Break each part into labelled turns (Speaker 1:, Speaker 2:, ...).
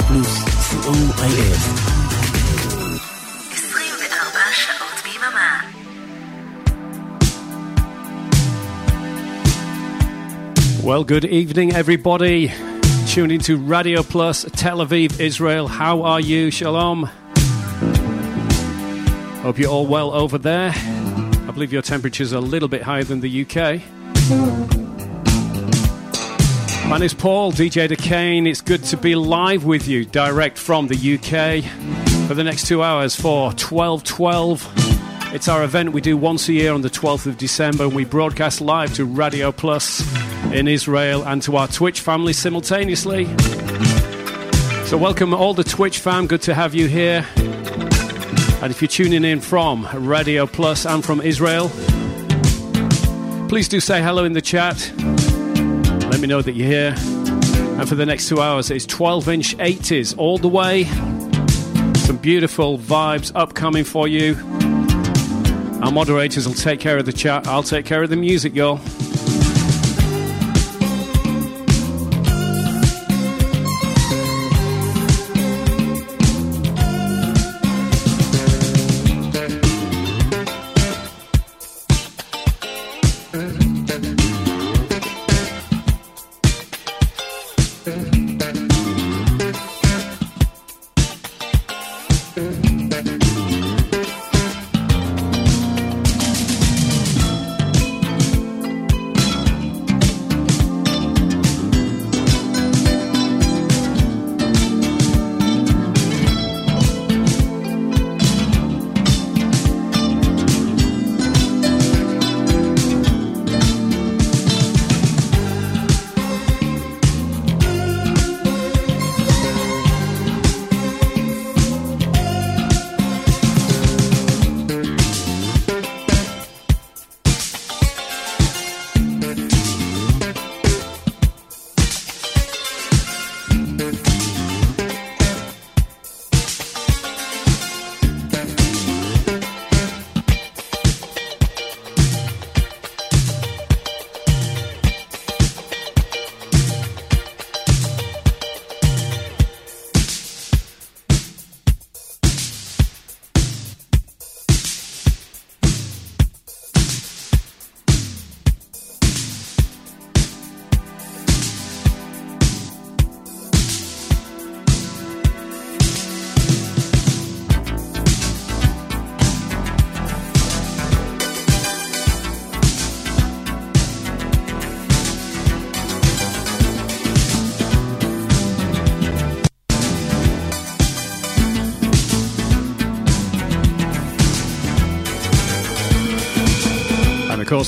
Speaker 1: רדיו פלוס, co.il.
Speaker 2: 24 שעות ביממה.
Speaker 3: Well, good evening, everybody. Tuning to Radio Plus, Tel Aviv, Israel. How are you? Shalom. Hope you're all well over there. I believe your temperature's a little bit higher than the UK. My name's Paul, DJ DeCane. It's good to be live with you, direct from the UK, for the next two hours for 1212. It's our event we do once a year on the 12th of December, and we broadcast live to Radio Plus in Israel and to our Twitch family simultaneously. So, welcome all the Twitch fam. Good to have you here. And if you're tuning in from Radio Plus and from Israel, please do say hello in the chat. Let me know that you're here. And for the next two hours, it's 12 inch 80s all the way. Some beautiful vibes upcoming for you. Our moderators will take care of the chat. I'll take care of the music, y'all.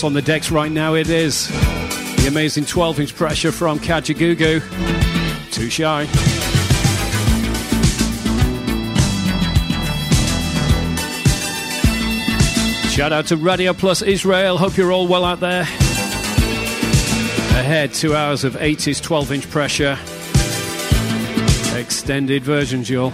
Speaker 3: On the decks right now, it is the amazing 12 inch pressure from Kajagoogoo. Too shy. Shout out to Radio Plus Israel. Hope you're all well out there. Ahead, two hours of 80s 12 inch pressure. Extended versions, y'all.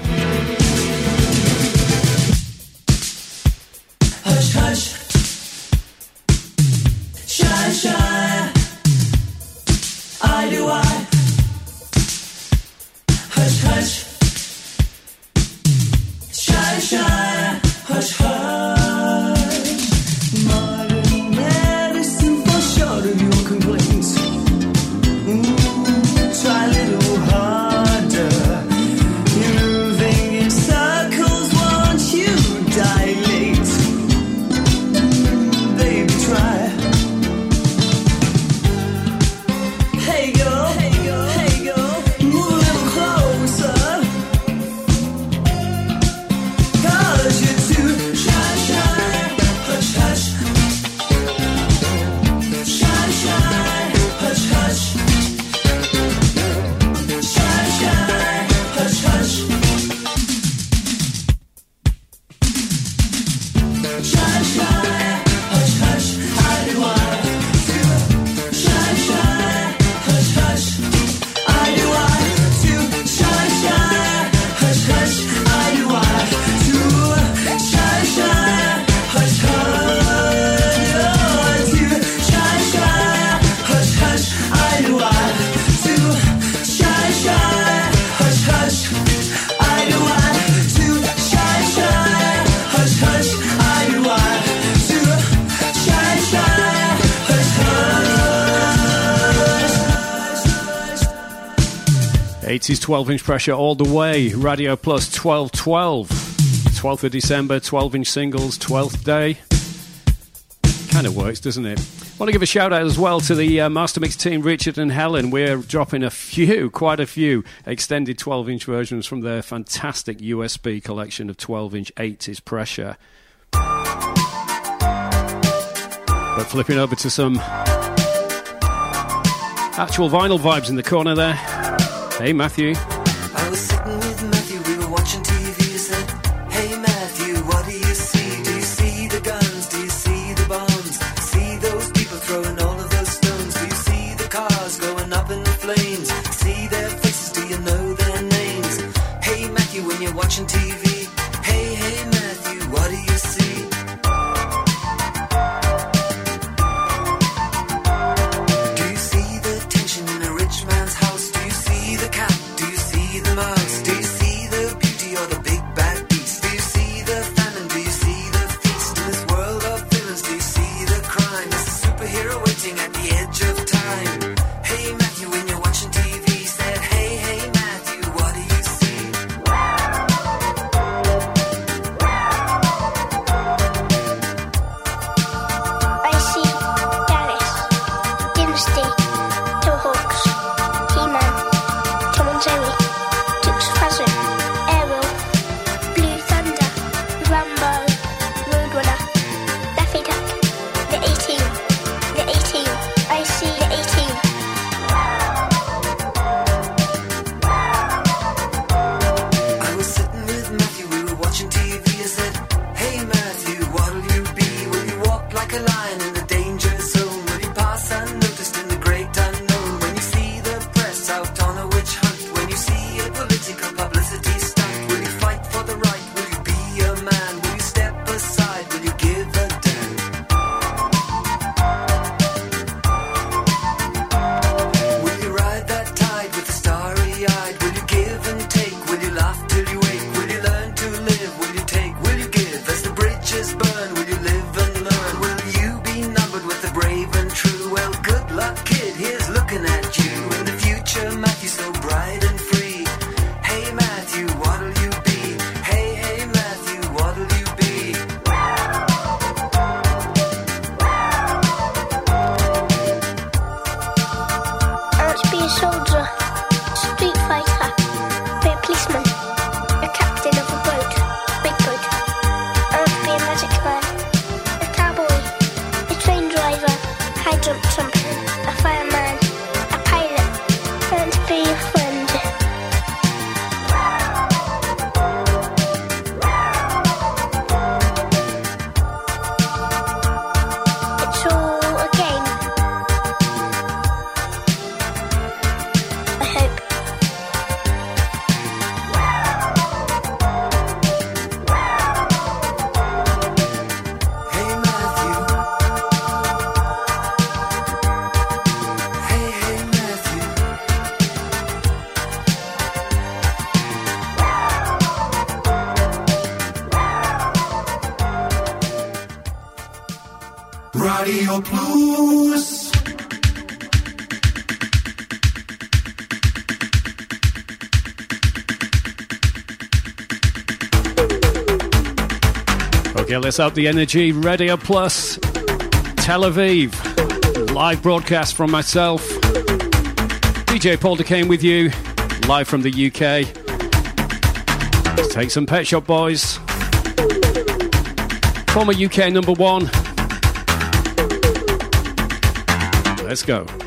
Speaker 4: Is 12 inch pressure all the way. Radio Plus 1212. 12th of December, 12 inch singles, 12th day. Kind of works, doesn't it? want to give a shout out as well to the uh, Master Mix team, Richard and Helen. We're dropping a few, quite a few, extended 12 inch versions from their fantastic USB collection of 12 inch 80s pressure. But flipping over to some actual vinyl vibes in the corner there. Hey, Matthew.
Speaker 3: blues.
Speaker 4: Okay, let's up the energy. Radio Plus, Tel Aviv. Live broadcast from myself. DJ Paul Duquesne with you, live from the UK. Let's take some Pet Shop Boys. Former UK number one. Let's go.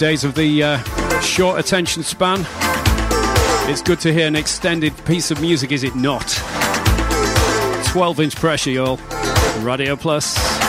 Speaker 3: Days of the uh, short attention span. It's good to hear an extended piece of music, is it not? 12 inch pressure, y'all. Radio Plus.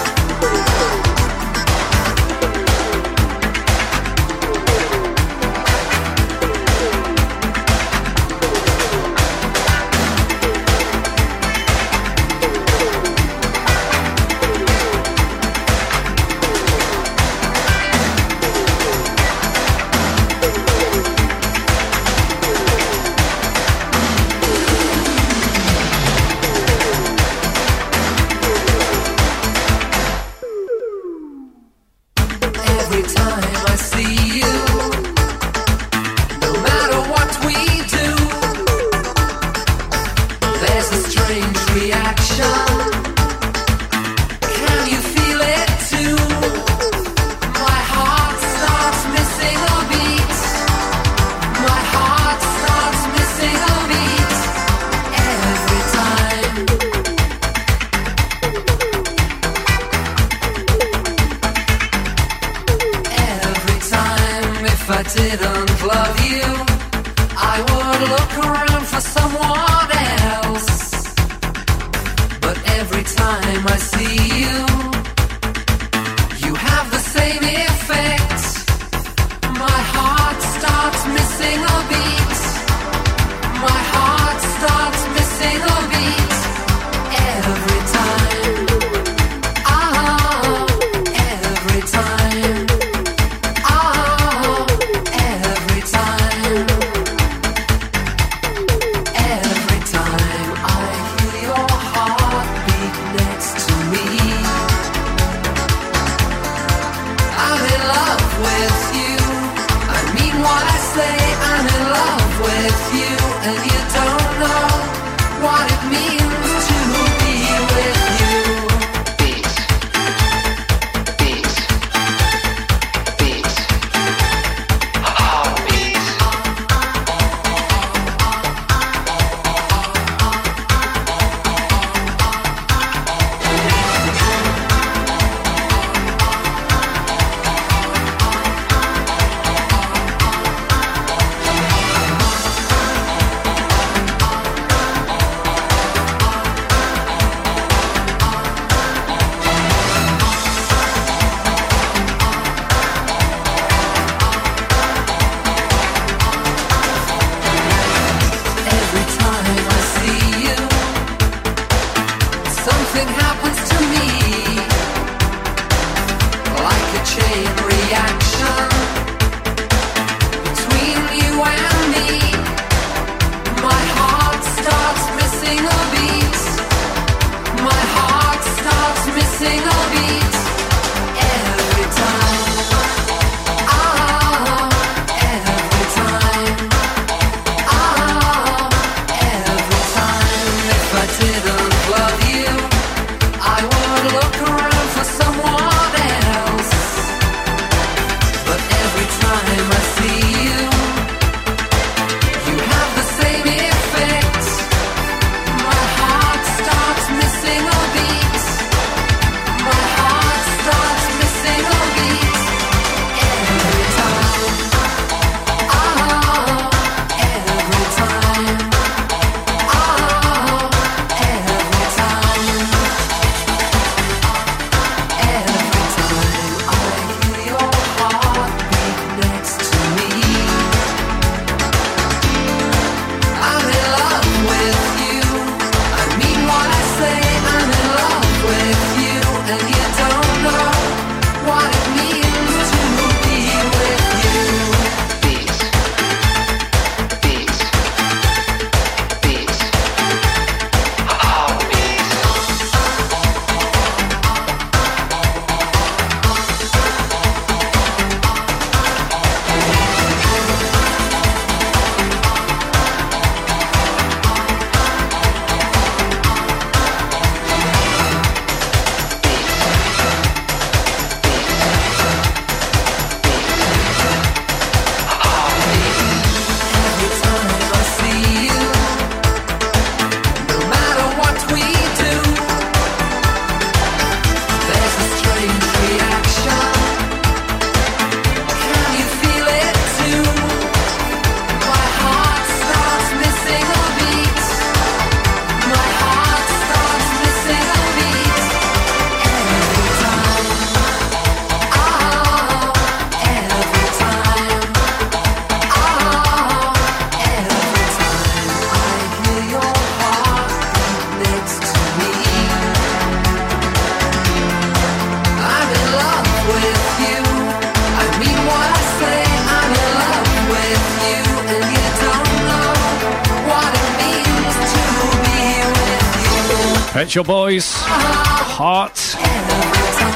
Speaker 5: Shop Boys, Heart.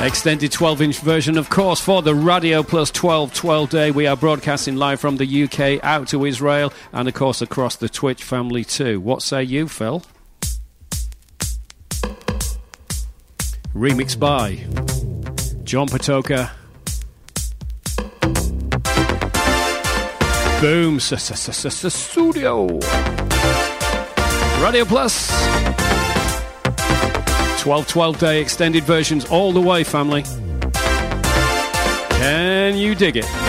Speaker 5: Extended 12 inch version, of course, for the Radio Plus 12 12 day. We are broadcasting live from the UK out to Israel and, of course, across the Twitch family too. What say you, Phil? Remix by John Patoka. Boom, studio. Radio Plus. 12 12 day extended versions all the way, family. Can you dig it?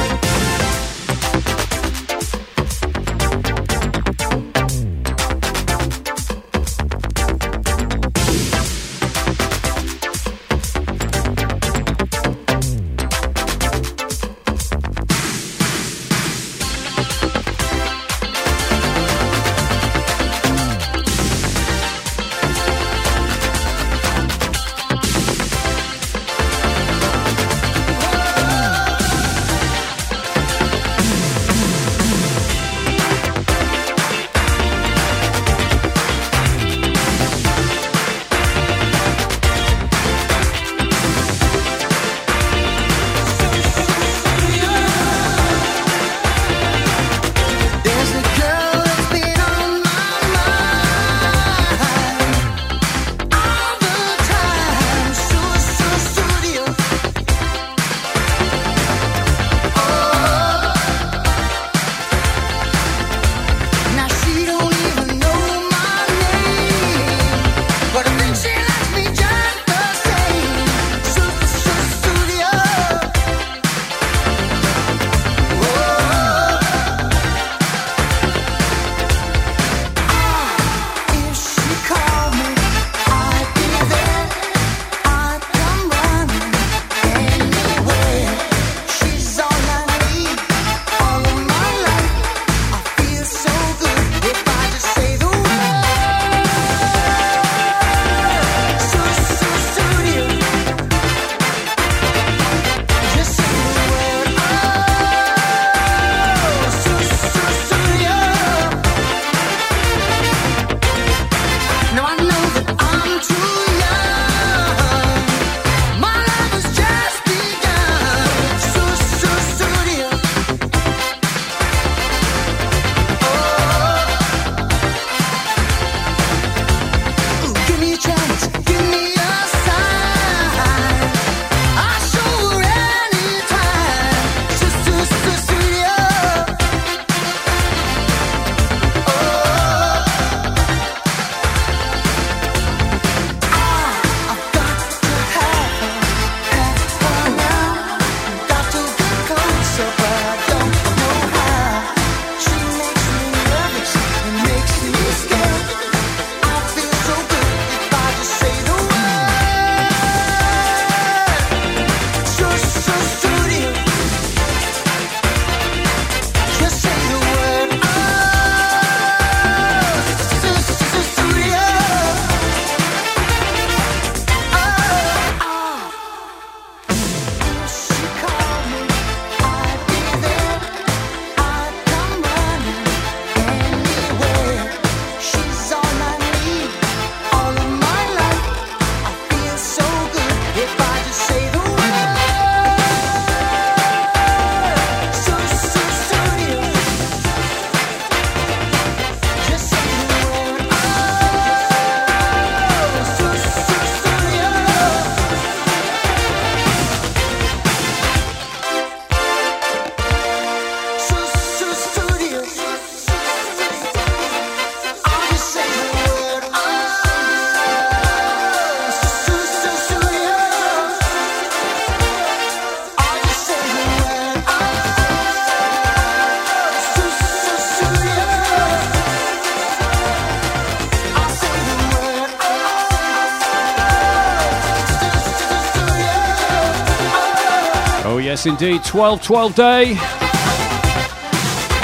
Speaker 5: Indeed. 12 12 day.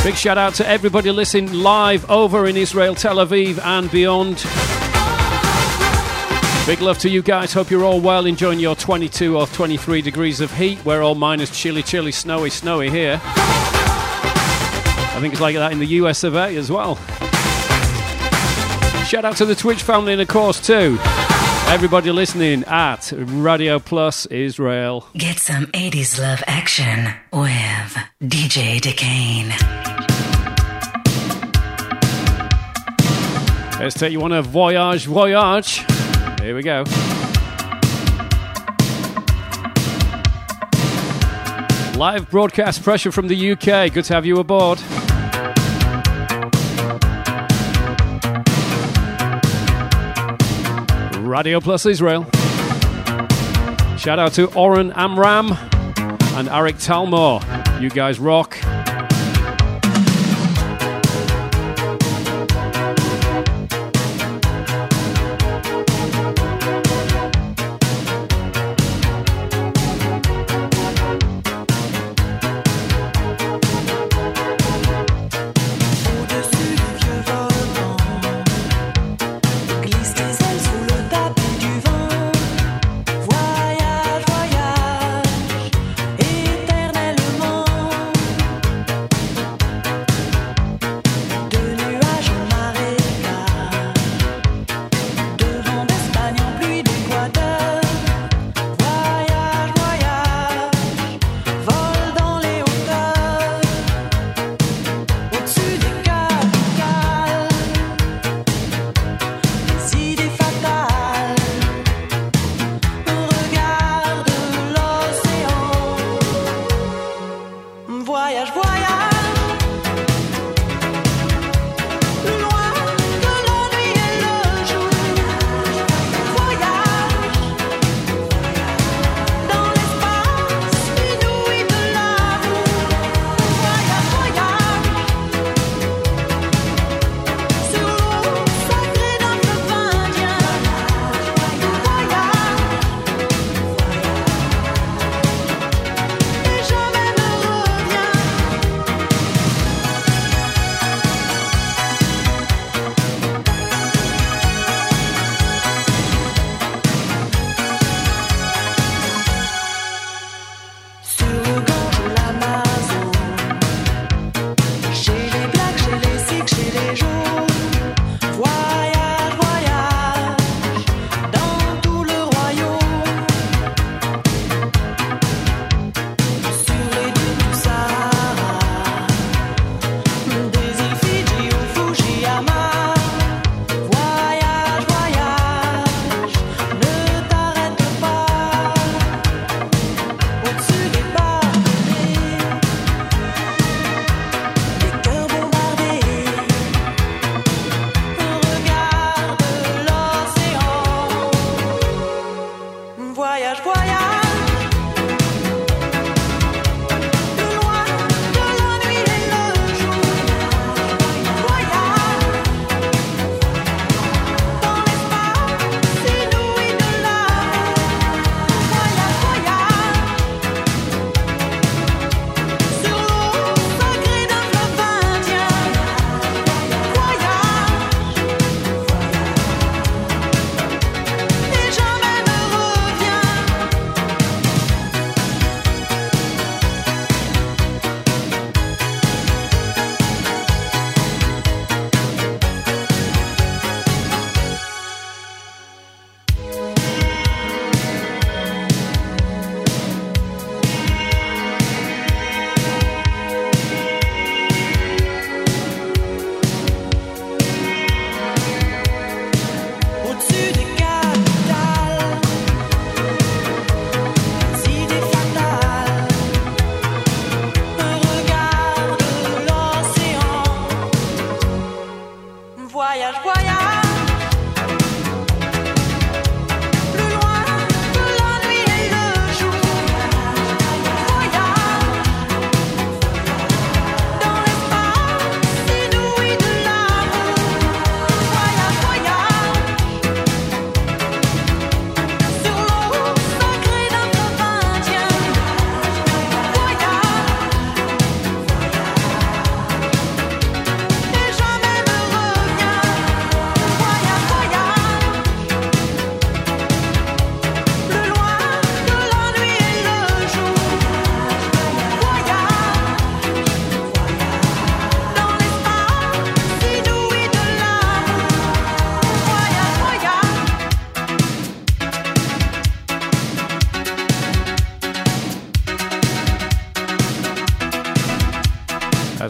Speaker 5: Big shout out to everybody listening live over in Israel, Tel Aviv, and beyond. Big love to you guys. Hope you're all well, enjoying your 22 or 23 degrees of heat. We're all minus chilly, chilly, snowy, snowy here. I think it's like that in the US of A as well.
Speaker 4: Shout out to the Twitch family, and of course, too. Everybody listening at Radio Plus Israel.
Speaker 2: Get some 80s love action with DJ Decane.
Speaker 4: Let's take you on a voyage, voyage. Here we go. Live broadcast pressure from the UK. Good to have you aboard. Radio Plus Israel. Shout out to Oren Amram and Eric Talmor. You guys rock.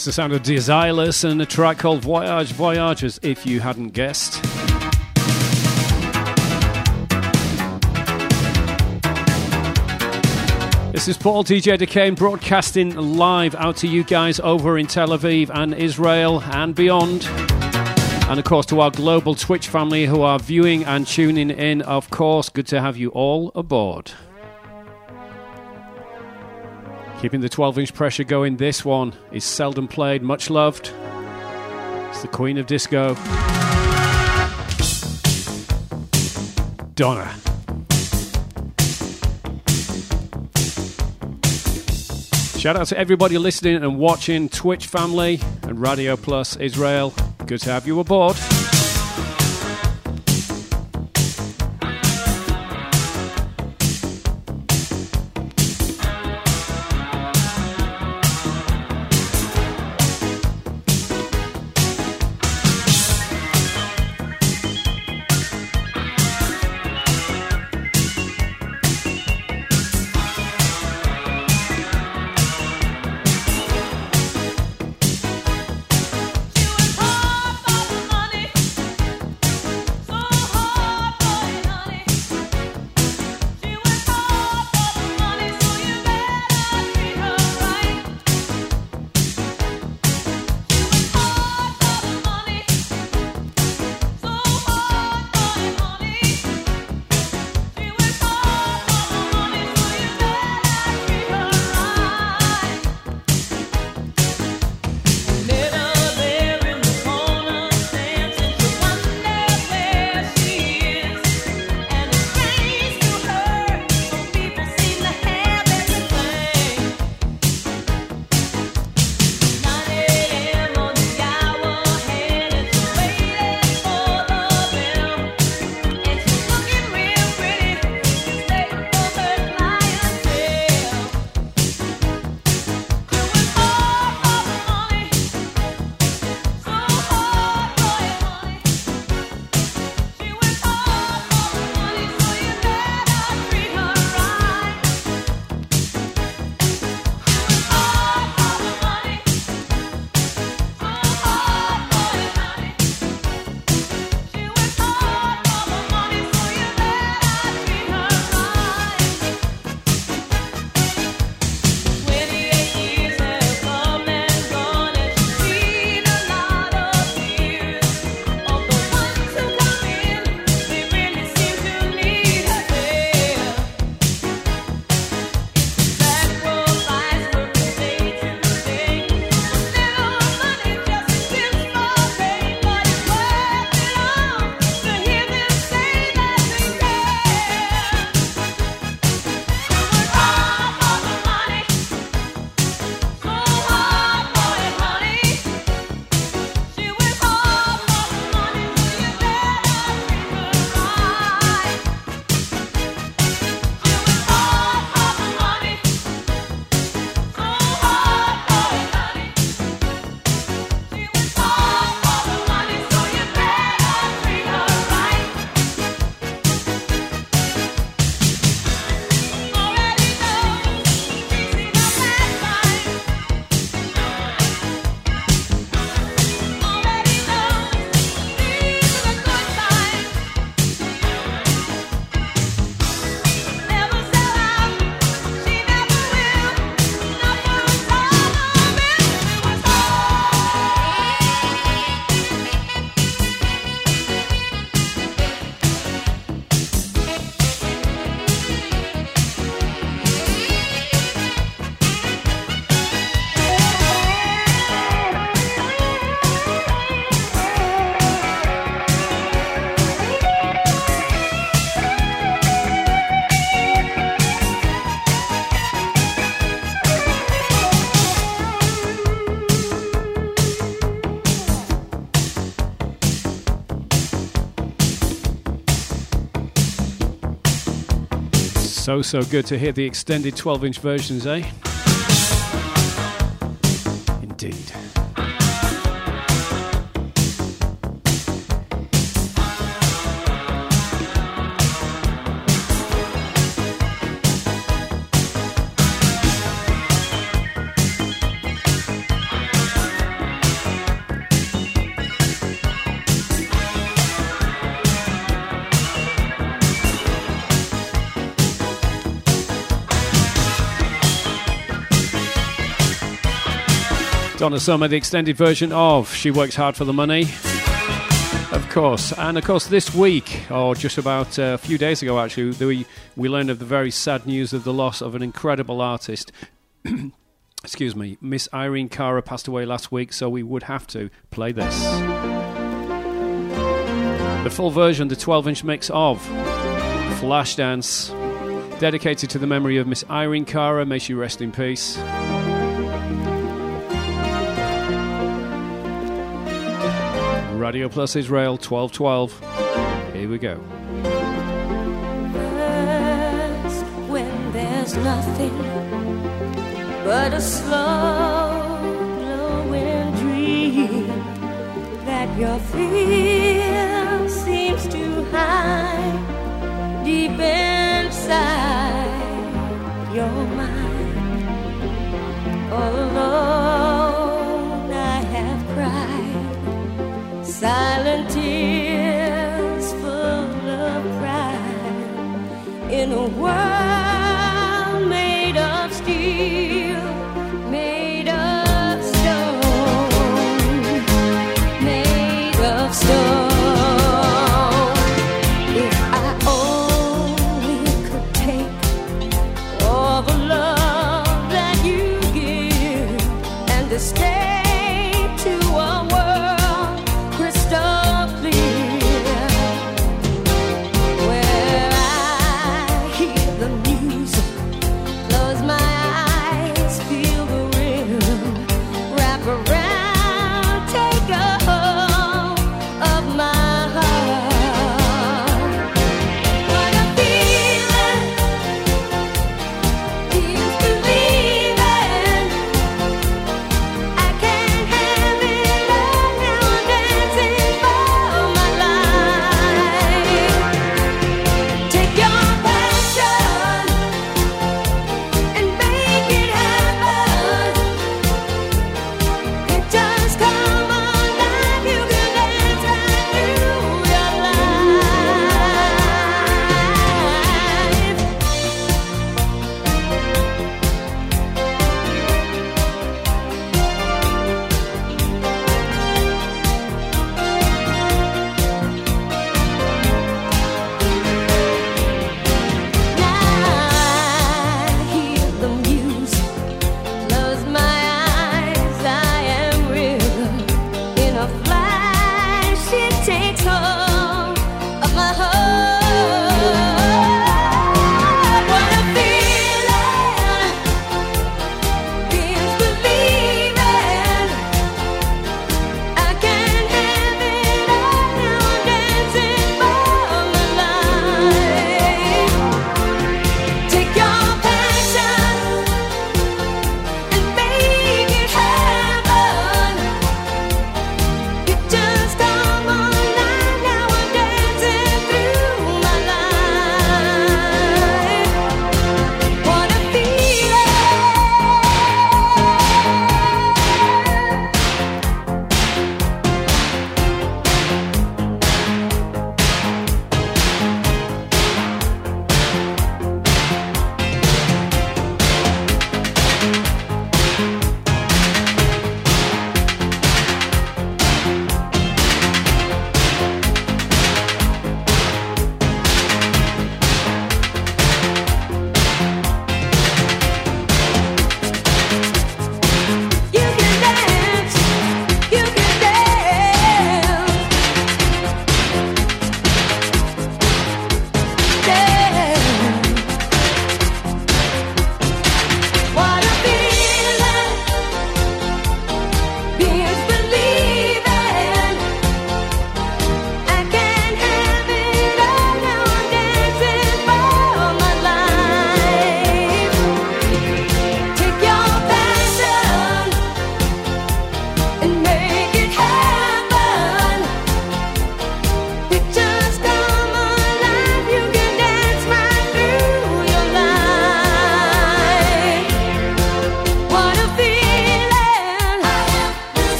Speaker 6: That's the sound of Desireless and a track called Voyage Voyages, if you hadn't guessed. This is Paul DJ Decane broadcasting live out to you guys over in Tel Aviv and Israel and beyond. And of course, to our global Twitch family who are viewing and tuning in, of course, good to have you all aboard. Keeping the 12 inch pressure going, this one is seldom played, much loved. It's the Queen of Disco. Donna. Shout out to everybody listening and watching, Twitch family and Radio Plus Israel. Good to have you aboard. So, so good to hear the extended 12 inch versions, eh?
Speaker 3: Donna Summer, the extended version of She Works Hard for the Money. Of course. And of course, this week, or just about uh, a few days ago actually, we, we learned of the very sad news of the loss of an incredible artist. Excuse me. Miss Irene Cara passed away last week, so we would have to play this. The full version, the 12 inch mix of Flashdance, dedicated to the memory of Miss Irene Cara. May she rest in peace. Radio Plus Israel 1212. Here we go.
Speaker 6: First, when there's nothing but a slow glowing dream that your fear seems to hide deep inside your mind. All alone,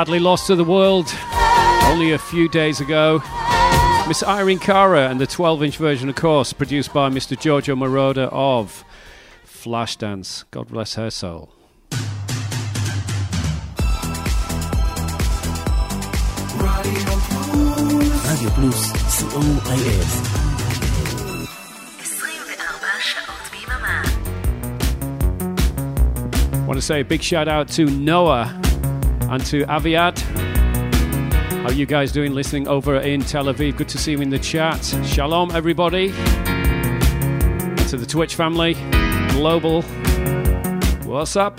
Speaker 7: Sadly lost to the world only a few days ago. Miss Irene Cara and the 12 inch version, of course, produced by Mr. Giorgio Moroder of Flashdance. God bless her soul.
Speaker 8: רדיו פלוס, co.il.
Speaker 2: 24 שעות ביממה.
Speaker 7: want to say a big shout out to Noah and to Aviad. How are you guys doing listening over in Tel Aviv? Good to see you in the chat. Shalom, everybody. And to the Twitch family, global. What's up?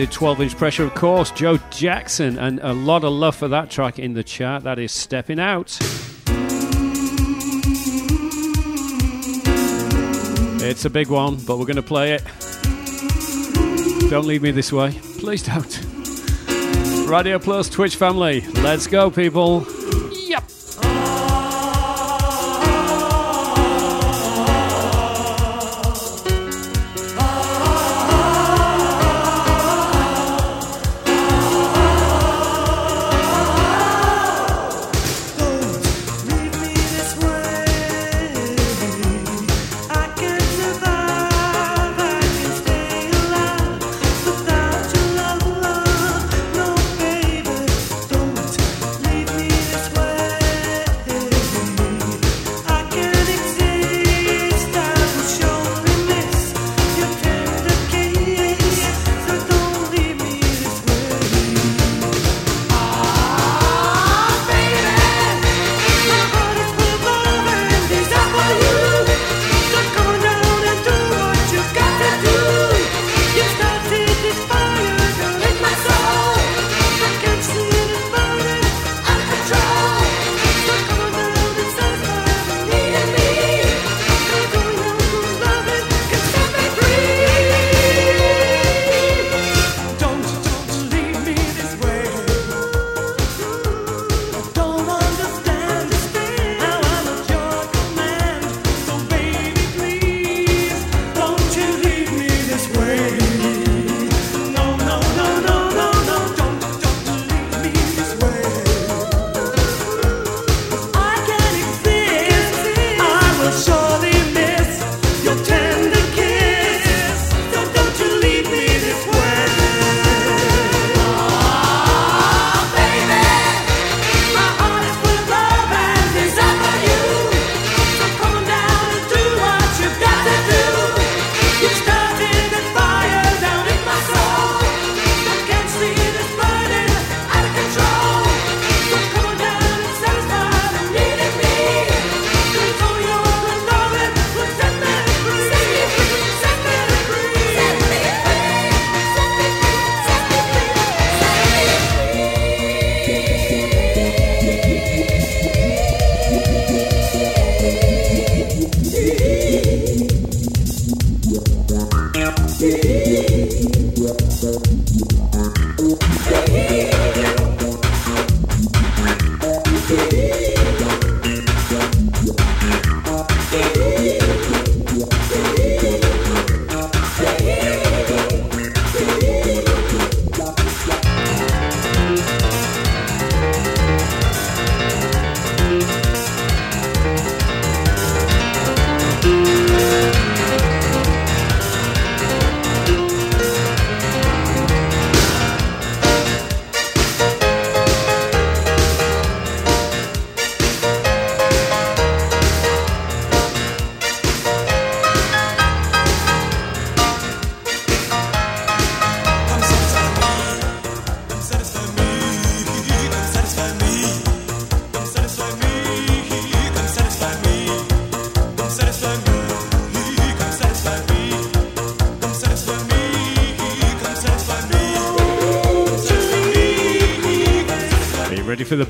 Speaker 7: Extended 12 inch pressure, of course. Joe Jackson, and a lot of love for that track in the chat. That is Stepping Out. It's a big one, but we're going to play it. Don't leave me this way. Please don't. Radio Plus Twitch family, let's go, people.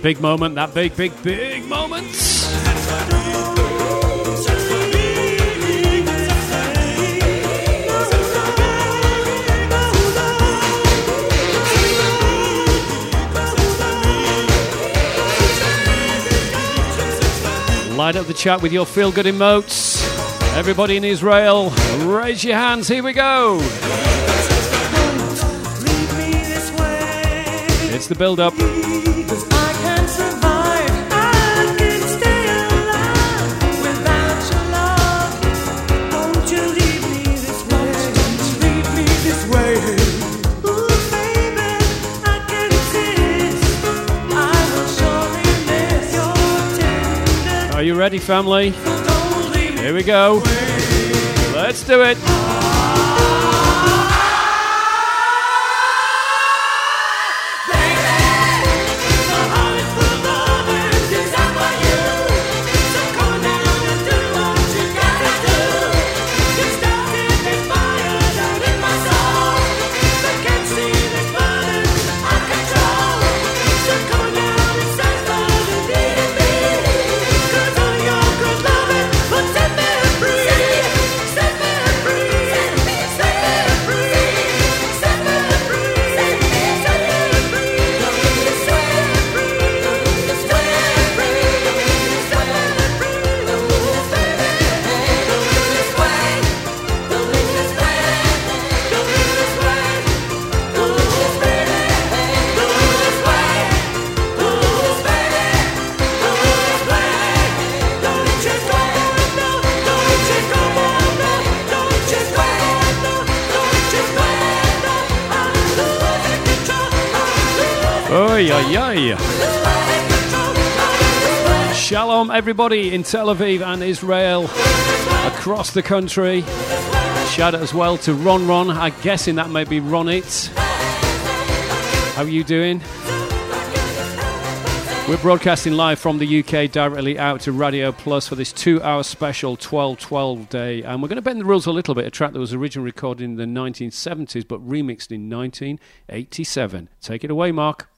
Speaker 4: Big moment? That big, big, big moment? Light up the chat with your feel good emotes. Everybody in Israel, raise your hands. Here we go. It's the build up. Family? Here we go. Let's do it. Shalom, everybody in Tel Aviv and Israel, across the country. Shout out as well to Ron Ron. I'm guessing that may be Ronit. How are you doing? We're broadcasting live from the UK directly out to Radio Plus for this two hour special 12 12 day. And we're going to bend the rules a little bit. A track that was originally recorded in the 1970s but remixed in 1987. Take it away, Mark.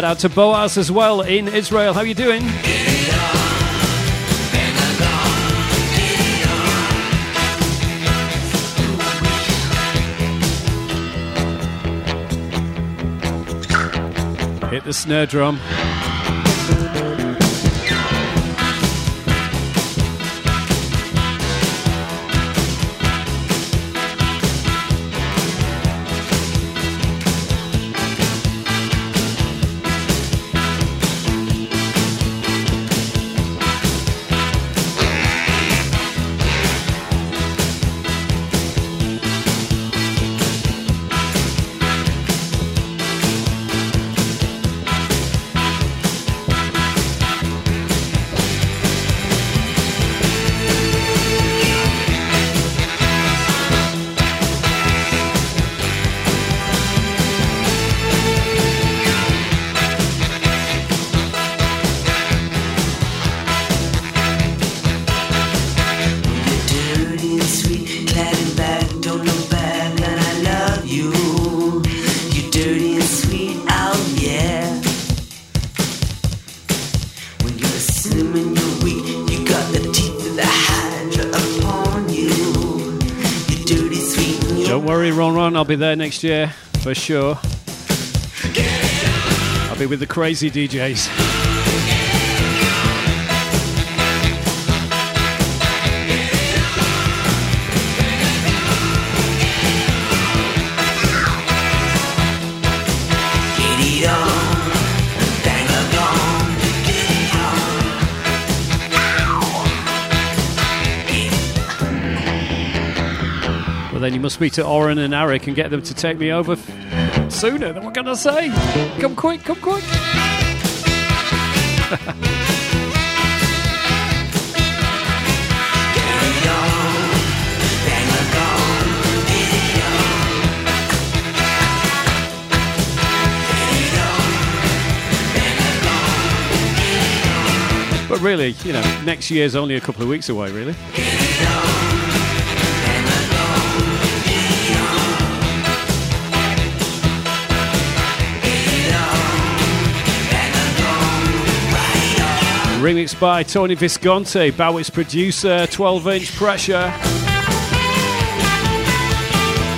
Speaker 4: Shout out to Boaz as well in Israel. How are you doing? Hit the snare drum.
Speaker 3: Be there next year for sure. I'll be with the crazy DJs. Then you must speak to Oren and Eric and get them to take me over sooner than what can I say? Come quick, come quick. But really, you know, next year's only a couple of weeks away, really. Remix by Tony Visconti, Bowie's producer, 12 inch pressure.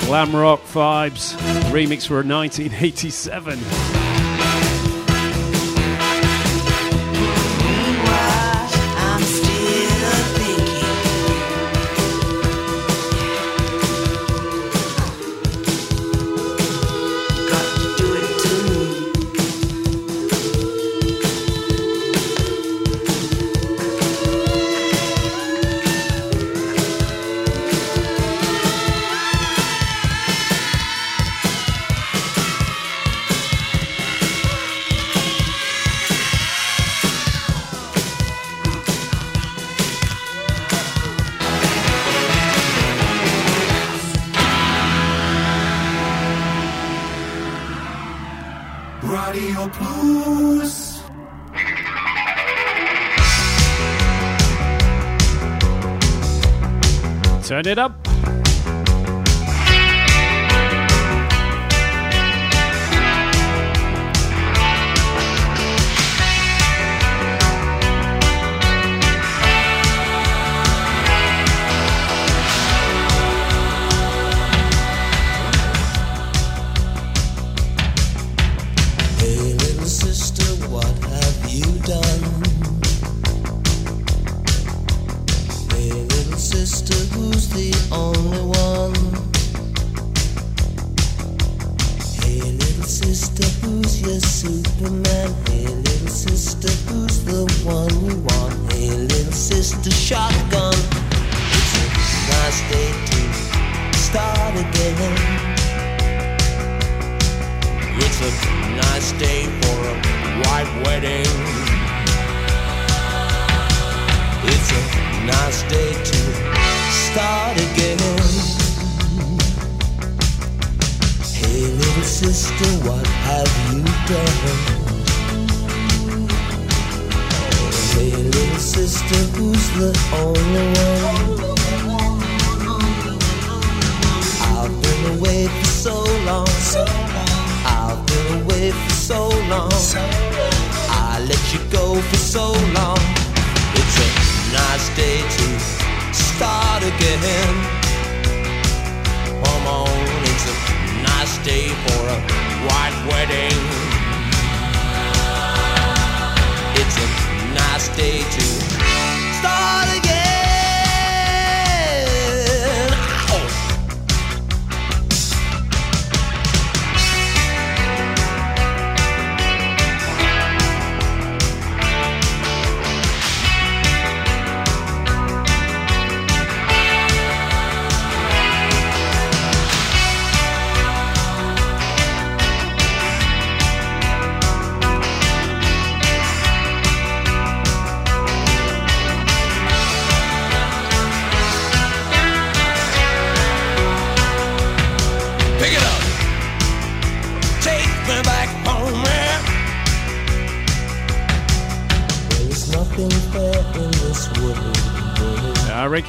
Speaker 3: Glam rock vibes, remix for 1987.
Speaker 9: It's a nice day to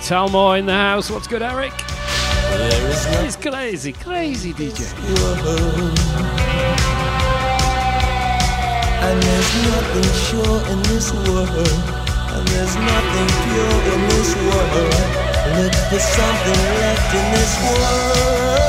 Speaker 3: Eric in the house. What's good, Eric?
Speaker 9: There is nothing
Speaker 3: He's crazy, crazy DJ.
Speaker 9: And there's nothing sure in this world. And there's nothing pure in this world. Look for something left in this world.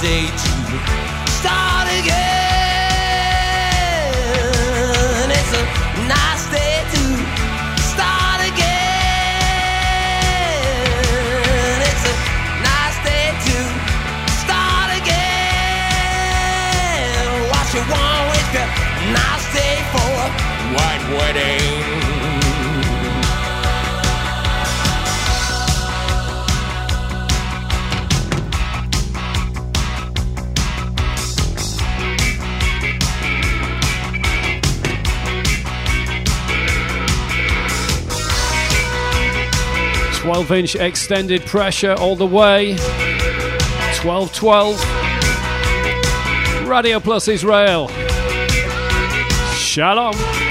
Speaker 3: day to start again. It's a nice day to start again. It's a nice day to start again. What you want with a nice day for? a white wedding. 12 inch extended pressure all the way. 12 12.
Speaker 9: Radio Plus Israel. Shalom.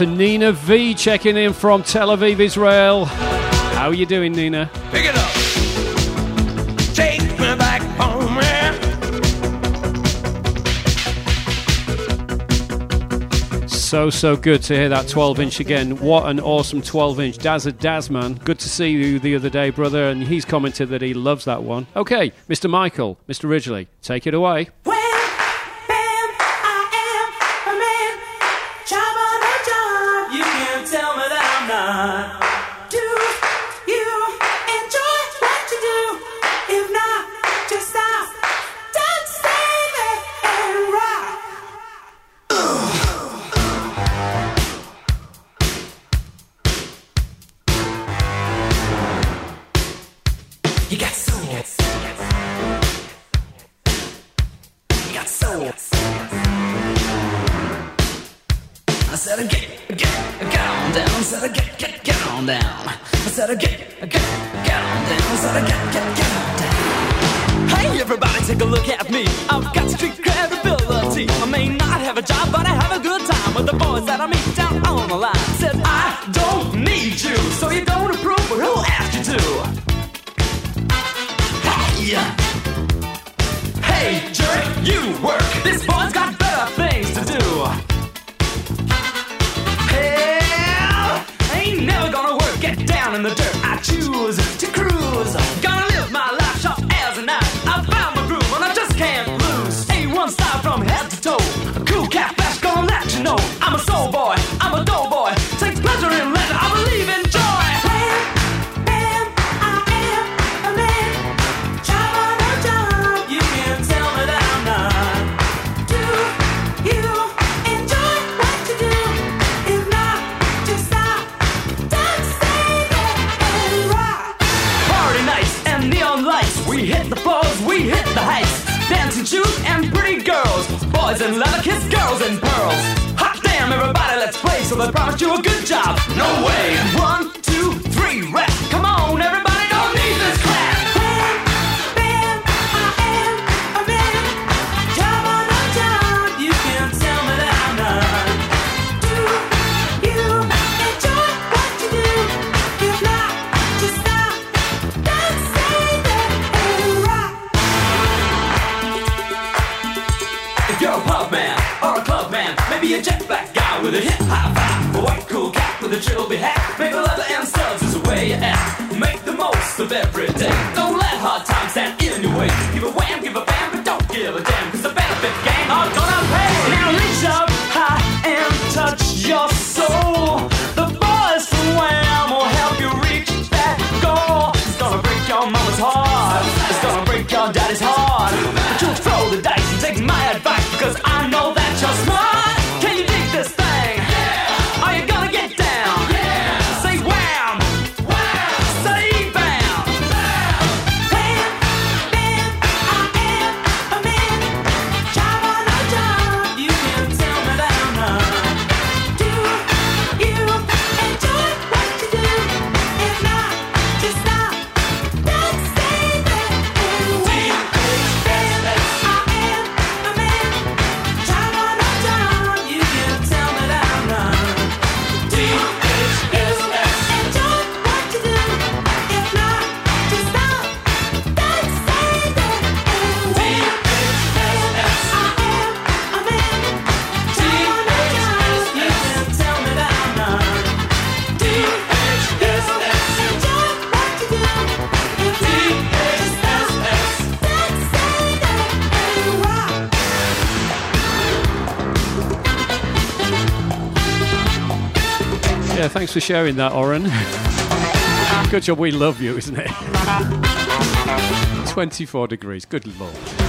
Speaker 9: to Nina V checking in from Tel Aviv, Israel. How are you doing, Nina?
Speaker 3: Pick it up.
Speaker 9: So, so good to hear that 12 inch again. What an awesome 12 inch. Dazza Dazman, good to see you the other day, brother. And he's commented that he loves that one. Okay, Mr. Michael, Mr. Ridgeley, take it away.
Speaker 3: Thanks for sharing that, Oren. Good job, we love you, isn't it? 24 degrees, good lord.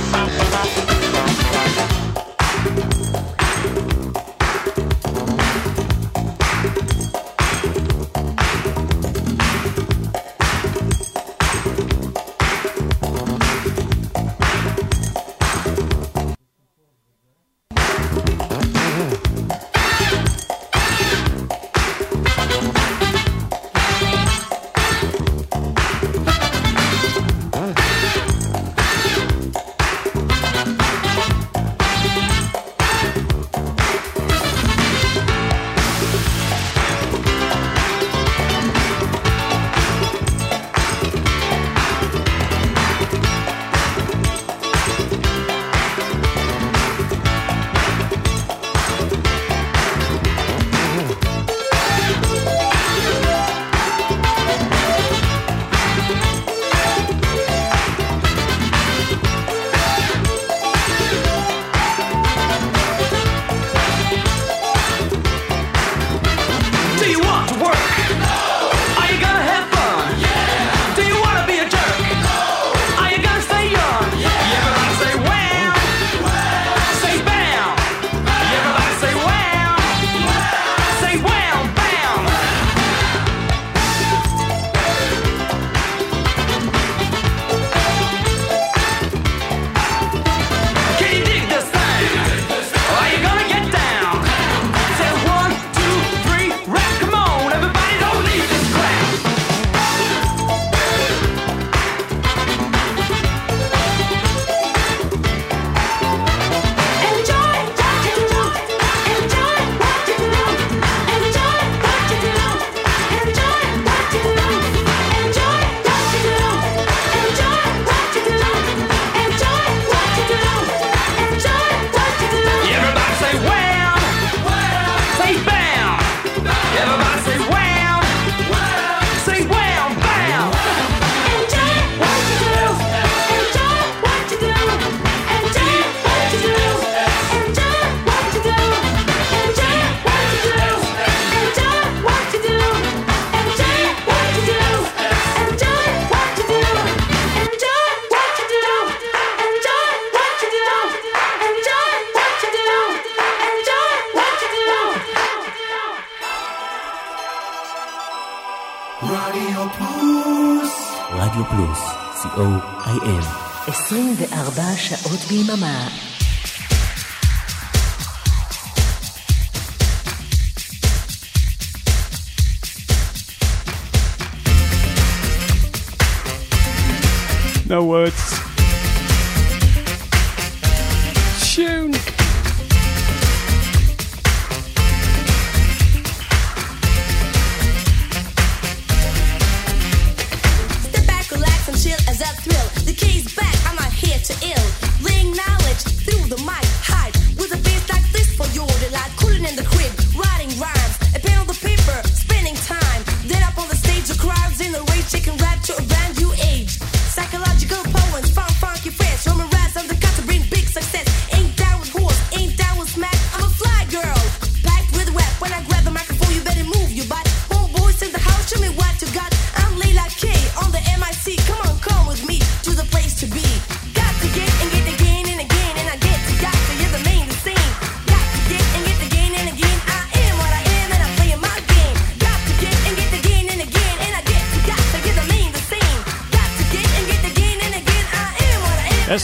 Speaker 10: no words.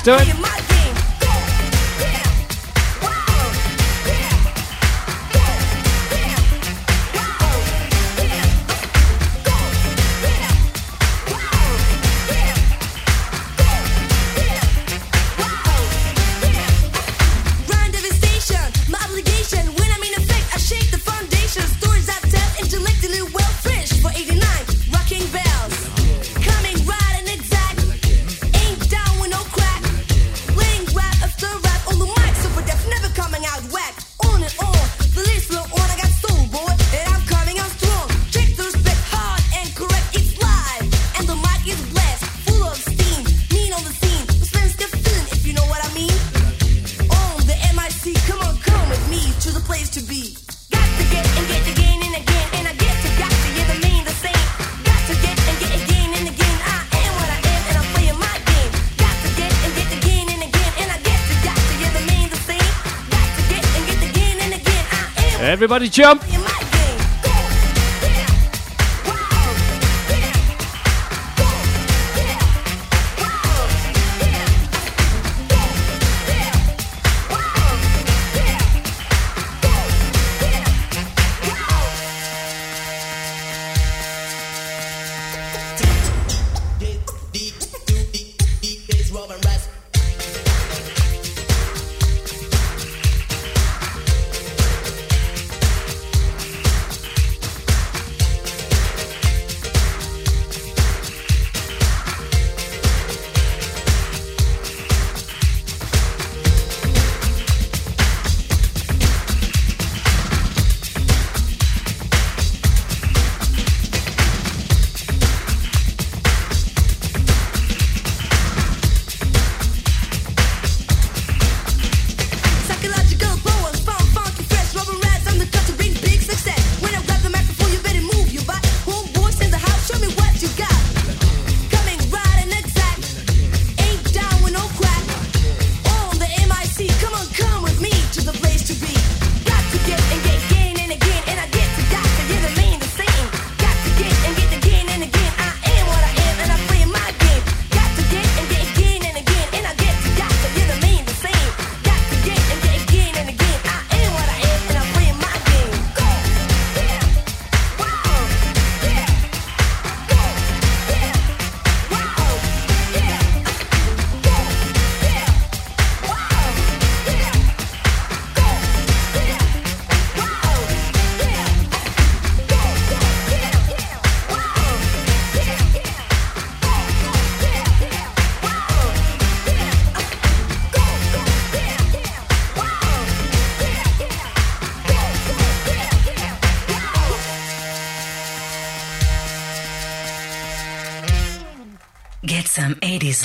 Speaker 3: Stone.
Speaker 10: Everybody jump.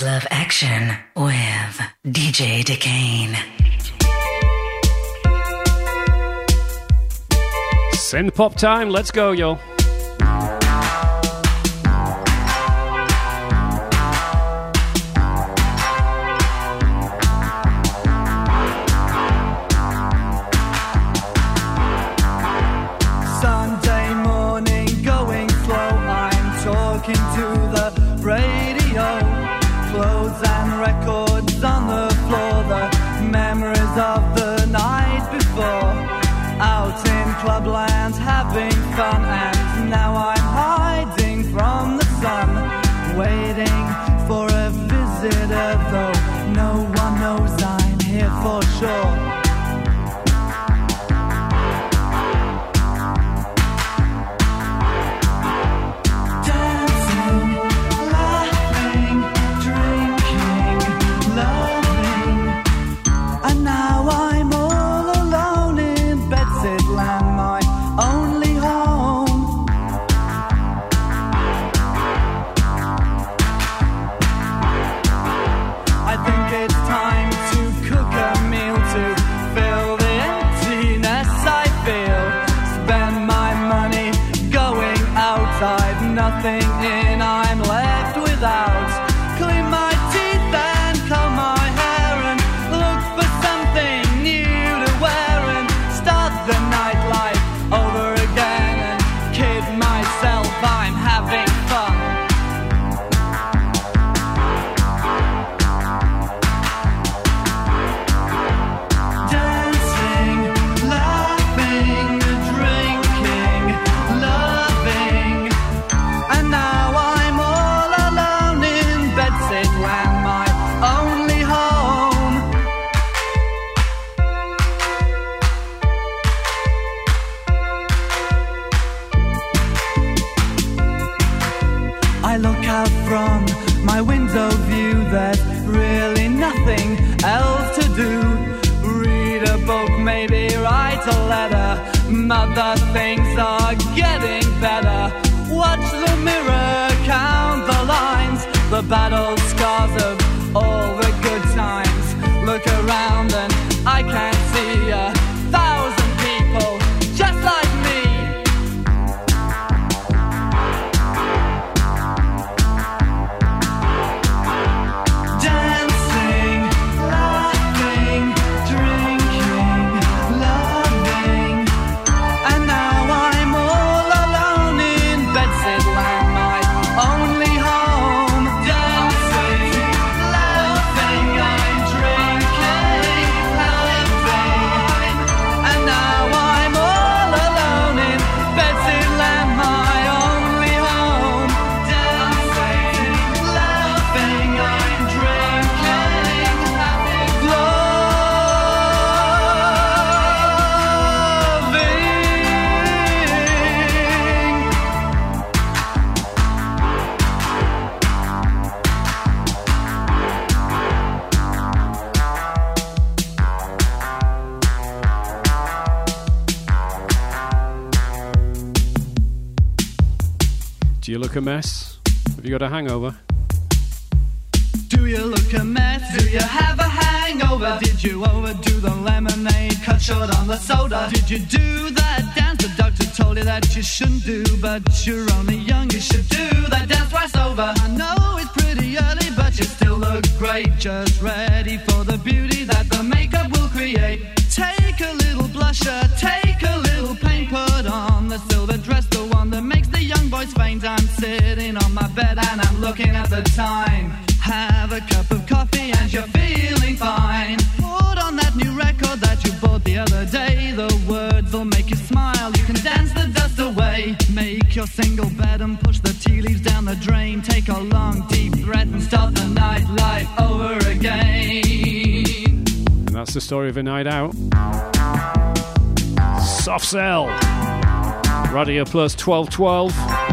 Speaker 2: Love Action with DJ Decane.
Speaker 10: Synth pop time, let's go, yo.
Speaker 11: Look a
Speaker 3: mess? Have you got a hangover?
Speaker 11: Do you look a mess? Do you have a hangover? Did you overdo the lemonade? Cut short on the soda? Did you do that dance the doctor told you that you shouldn't do? But you're only young, you should do that dance twice over. I know it's pretty early, but you still look great. Just ready for the beauty that the makeup will create. Take a little blusher, take looking at the time. Have a cup of coffee and you're feeling fine. Put on that new record that you bought the other day. The words will make you smile. You can dance the dust away. Make your single bed and push the tea leaves down the drain. Take a long deep breath and start the night life over again.
Speaker 3: And that's the story of a night out. Soft Cell. Radio Plus 1212.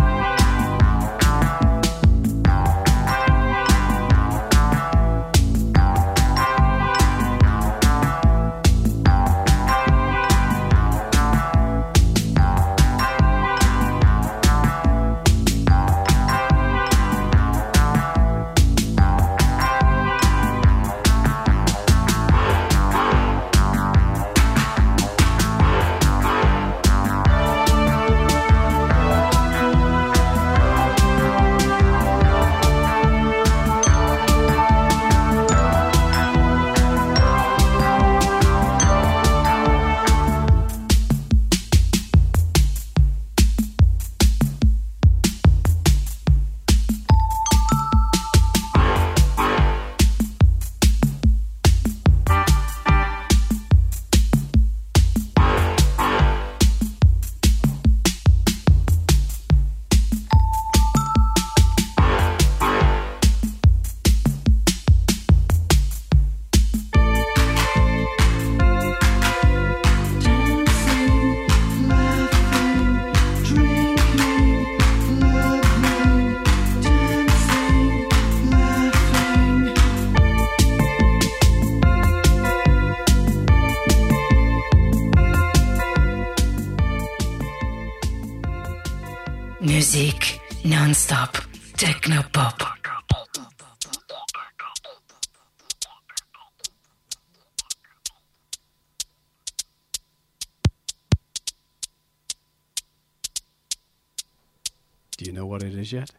Speaker 3: Do you know what it is yet?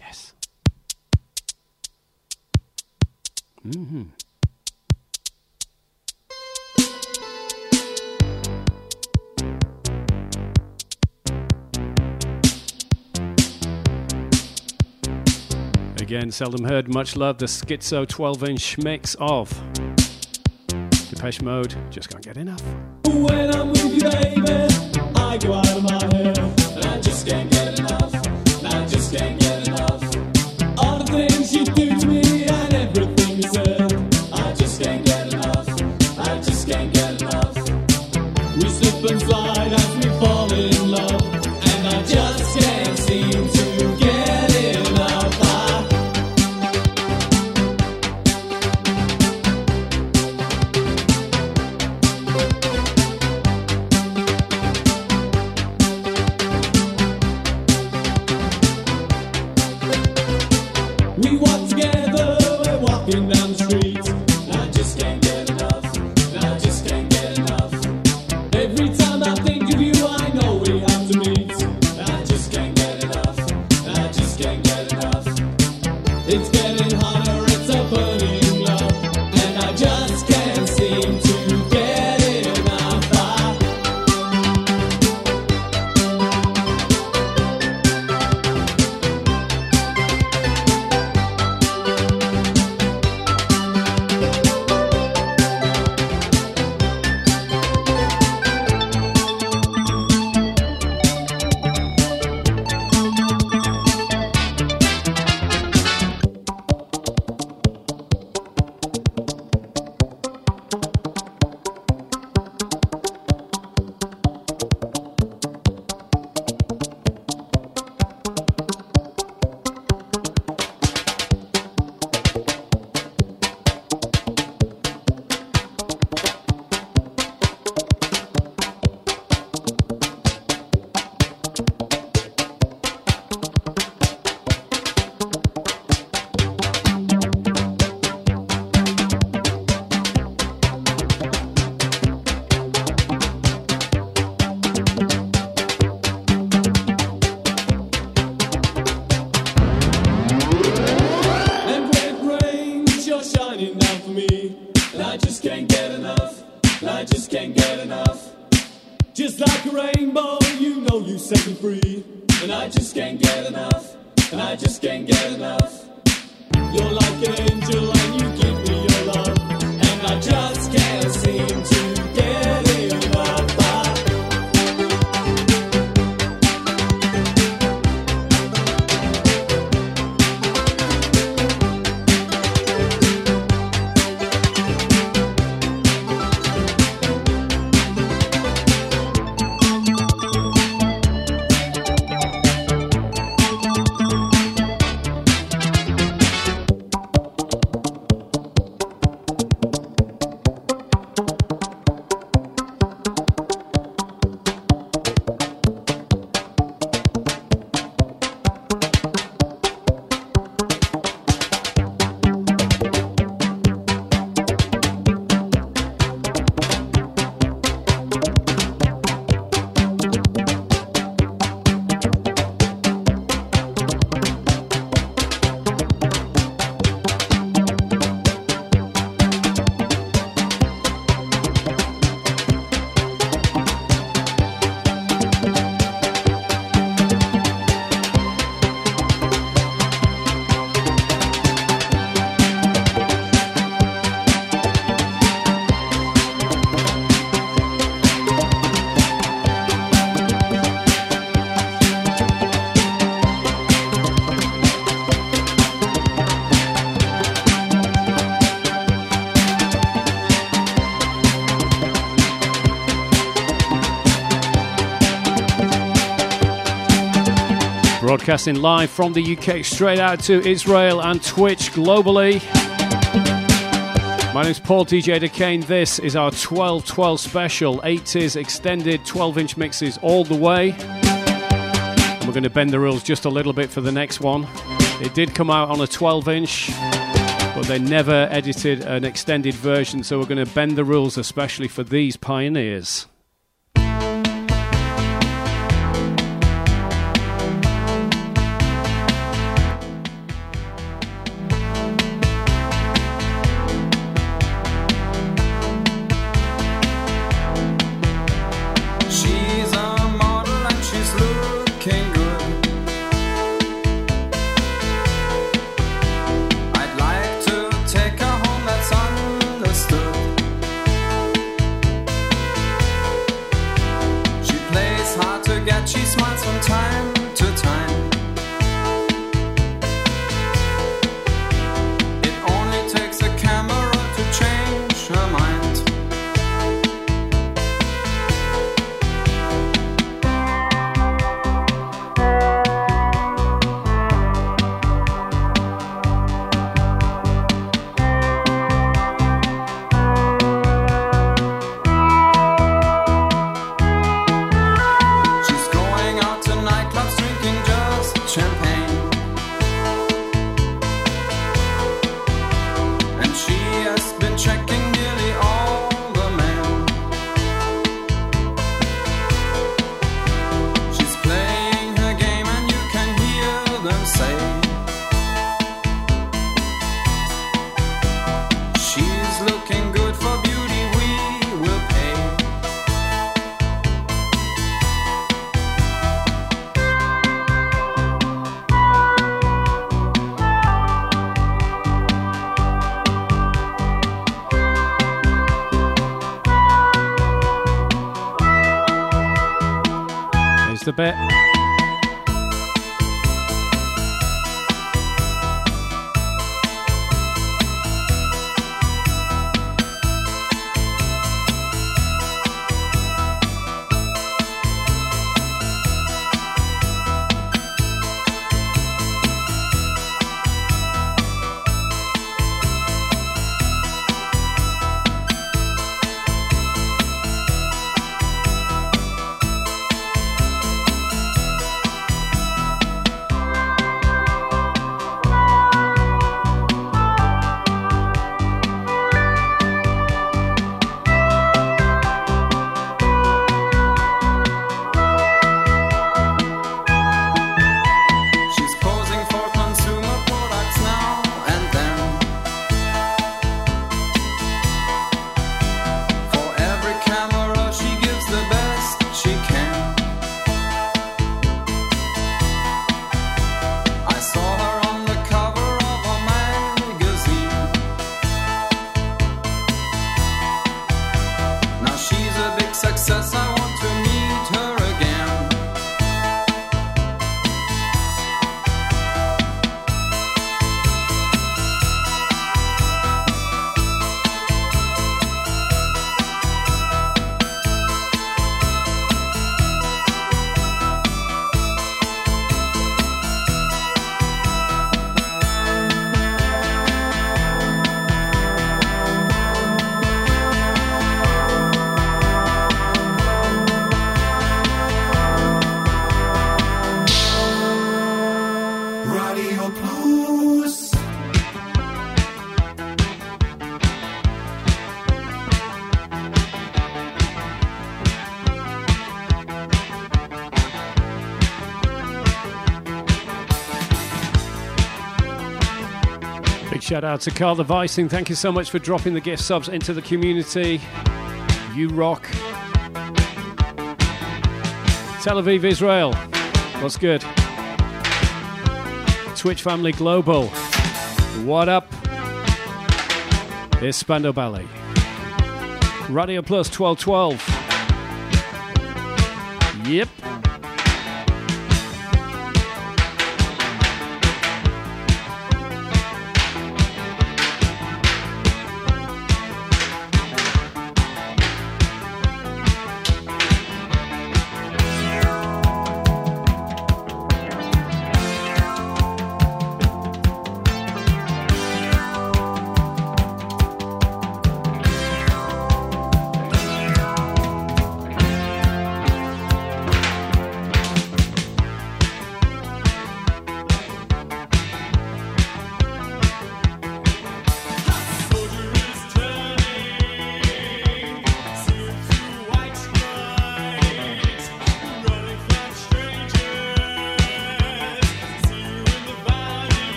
Speaker 3: Yes. hmm Again, seldom heard, much love. The Schizo 12 inch mix of Depeche Mode. Just can't get enough.
Speaker 12: Broadcasting live from the UK straight out to Israel and Twitch globally. My name's Paul DJ DeCane. This is our 1212 special, 80s extended 12 inch mixes all the way. We're going to bend the rules just a little bit for the next one. It did come out on a 12 inch, but they never edited an extended version, so we're going to bend the rules, especially for these pioneers. Bit.
Speaker 7: Out to Carl the. Thank you so much for dropping the gift subs into the community. You rock. Tel Aviv, Israel. What's good? Twitch Family Global. What up? It's Spandau Ballet. Radio Plus 1212.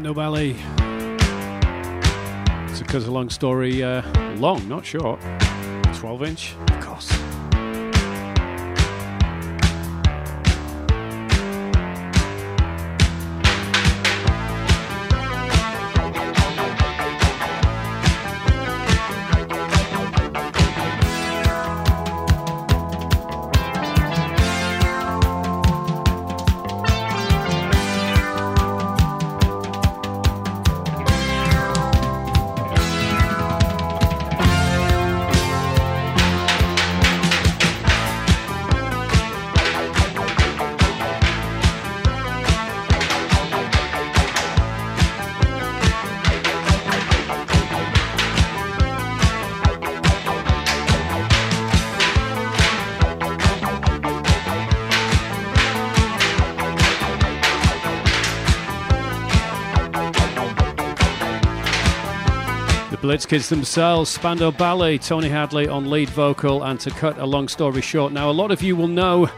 Speaker 7: Spandau Ballet. It's a because a long story, uh, long, not short.
Speaker 6: Blitz Kids themselves, Spandau Ballet, Tony Hadley on lead vocal, and to cut a long story short, now a lot of you will know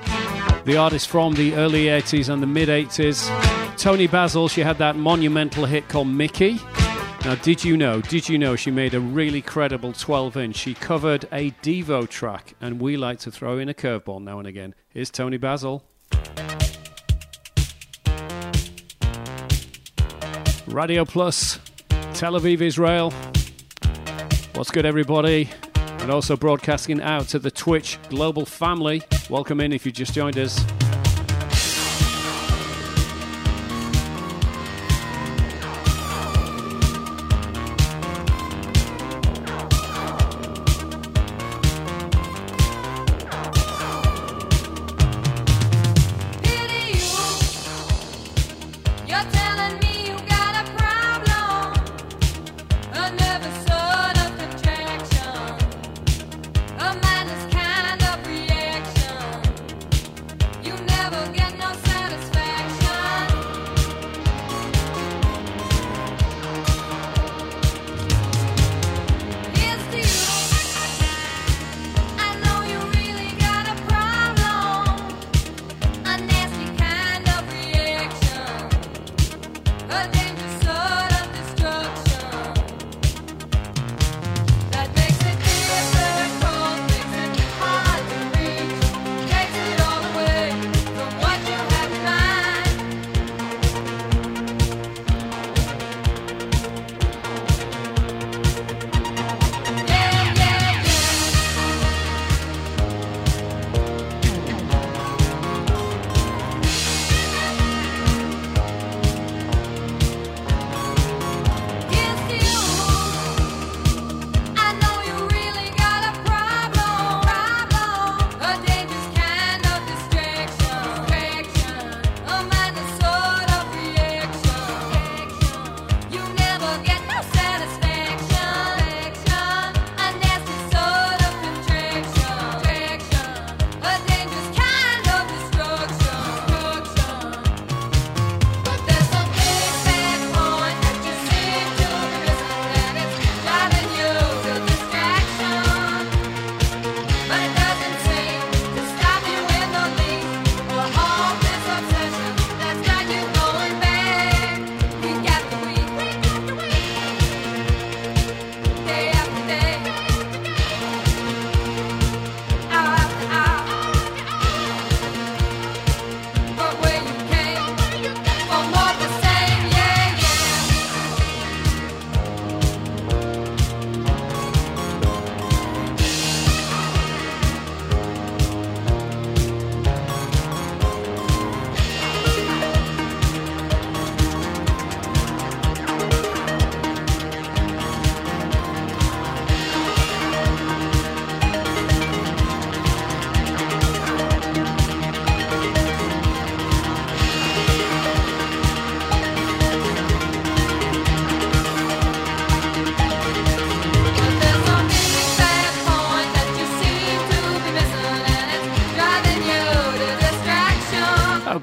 Speaker 6: the artist from the early 80s and the mid 80s. Toni Basil, she had that monumental hit called Mickey. Now, did you know, did you know she made a really credible 12 inch? She covered a Devo track, and we like to throw in a curveball now and again. Here's Toni Basil. Radio Plus, Tel Aviv, Israel. What's good, everybody? And also broadcasting out to the Twitch global family. Welcome in if you just joined us.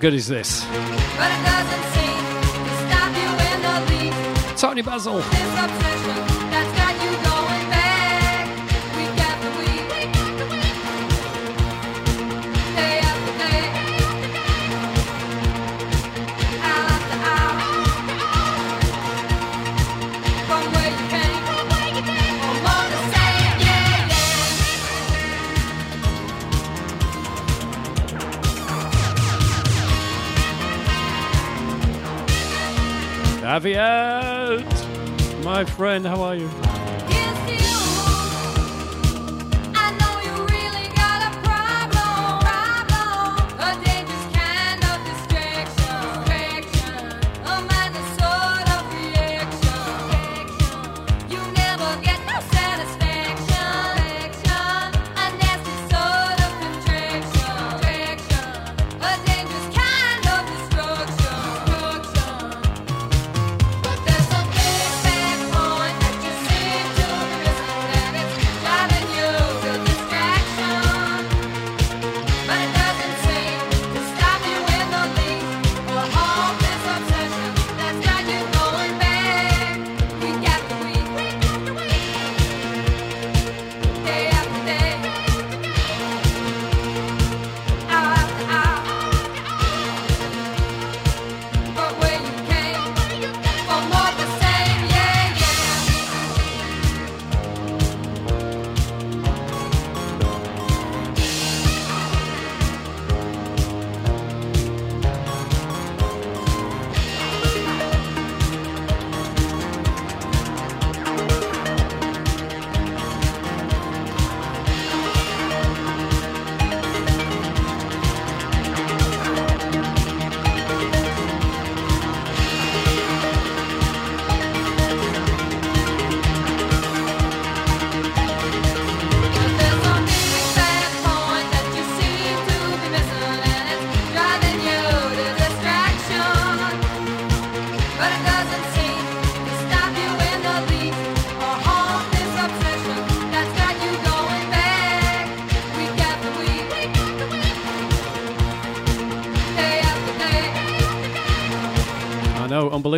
Speaker 6: Good is this? Toni Basil. Aviat! My friend, how are you?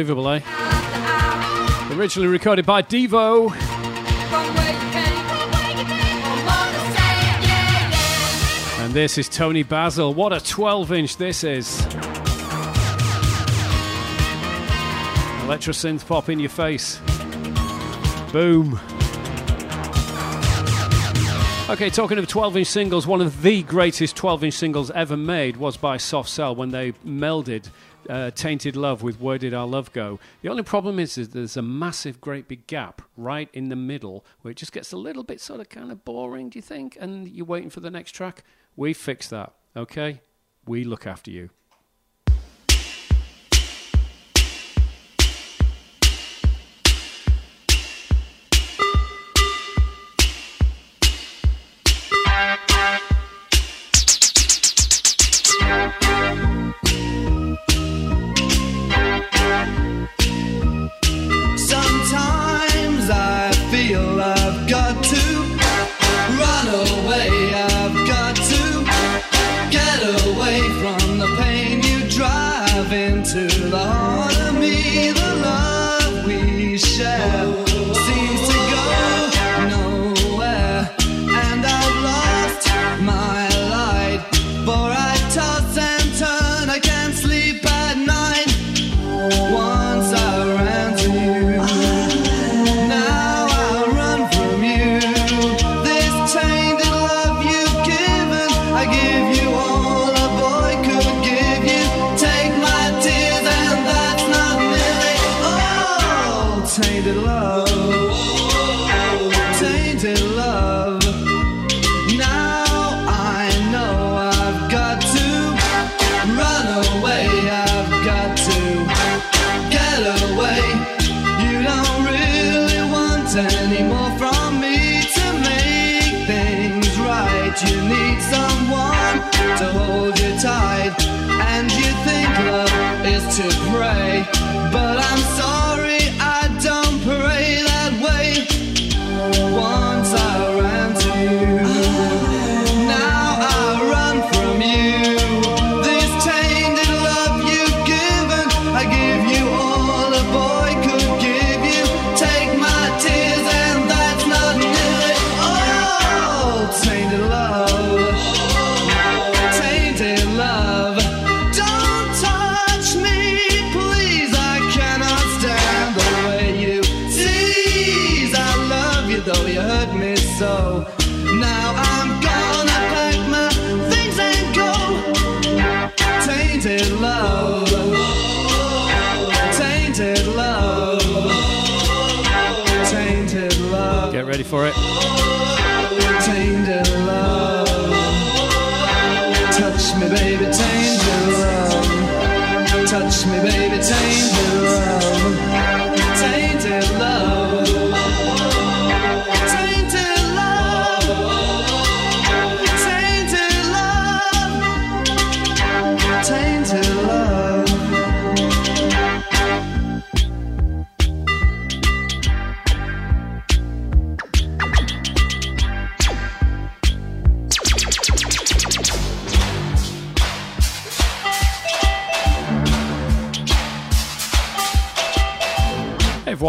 Speaker 11: Unbelievable, eh? Originally recorded by Devo. And this is Toni Basil. What a 12 inch this is! Electro synth pop in your face. Boom. Okay, talking of 12 inch singles, one of the greatest 12 inch singles ever made was by Soft Cell when they melded uh, Tainted Love with Where Did Our Love Go. The only problem is, is there's a massive, great big gap right in the middle where it just gets a little bit sort of kind of boring, do you think? And you're waiting for the next track. We fix that, okay? We look after you.
Speaker 13: to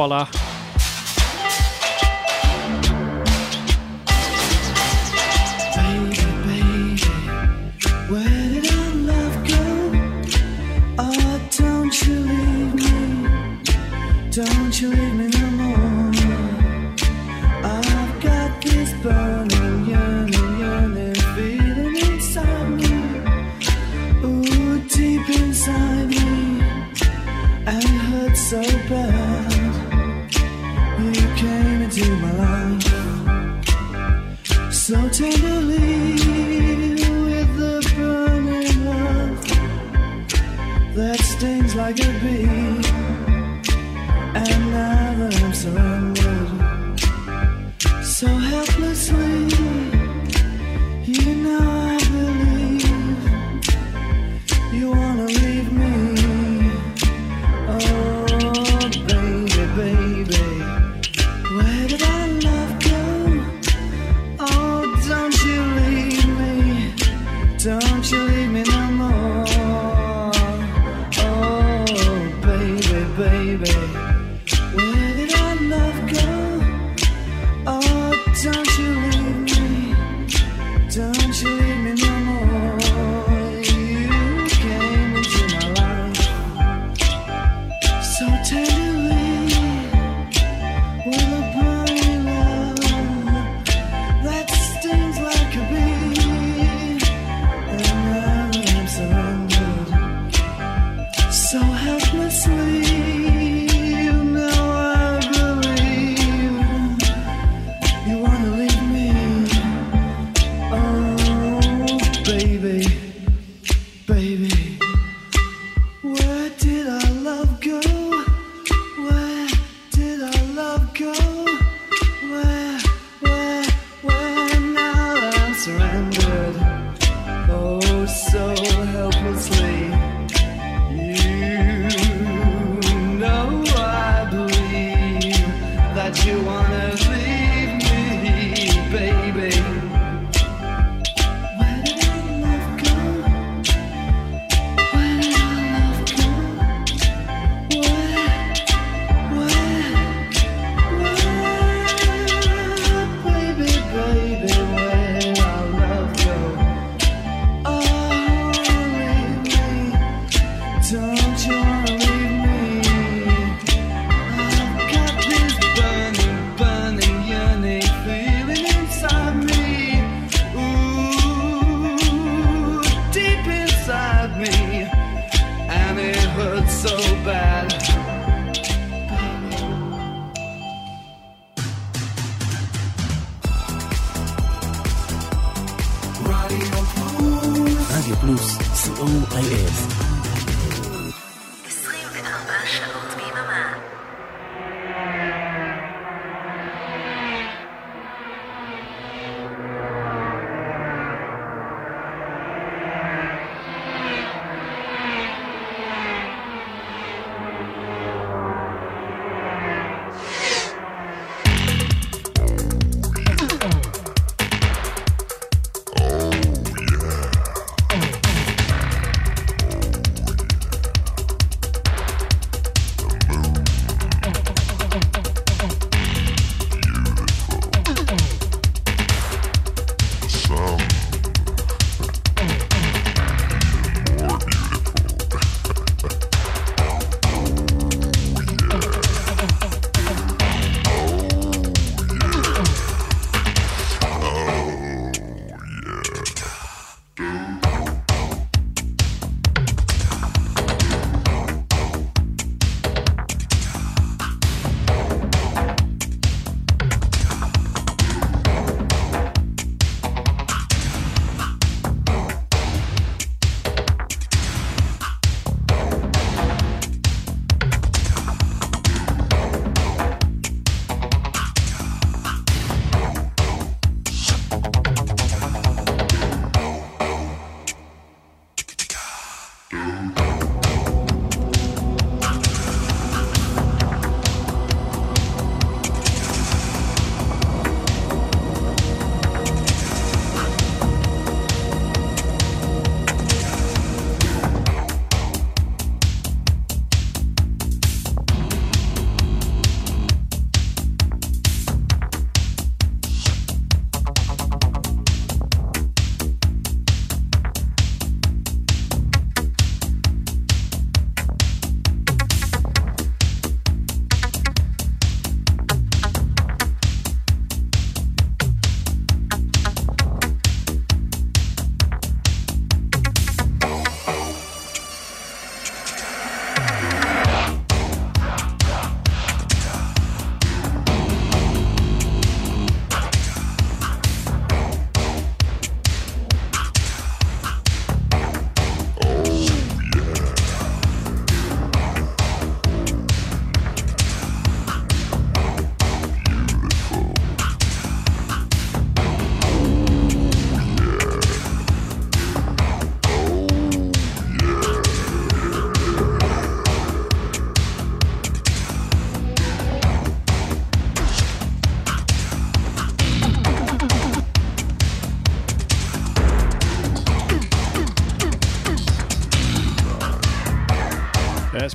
Speaker 13: colar.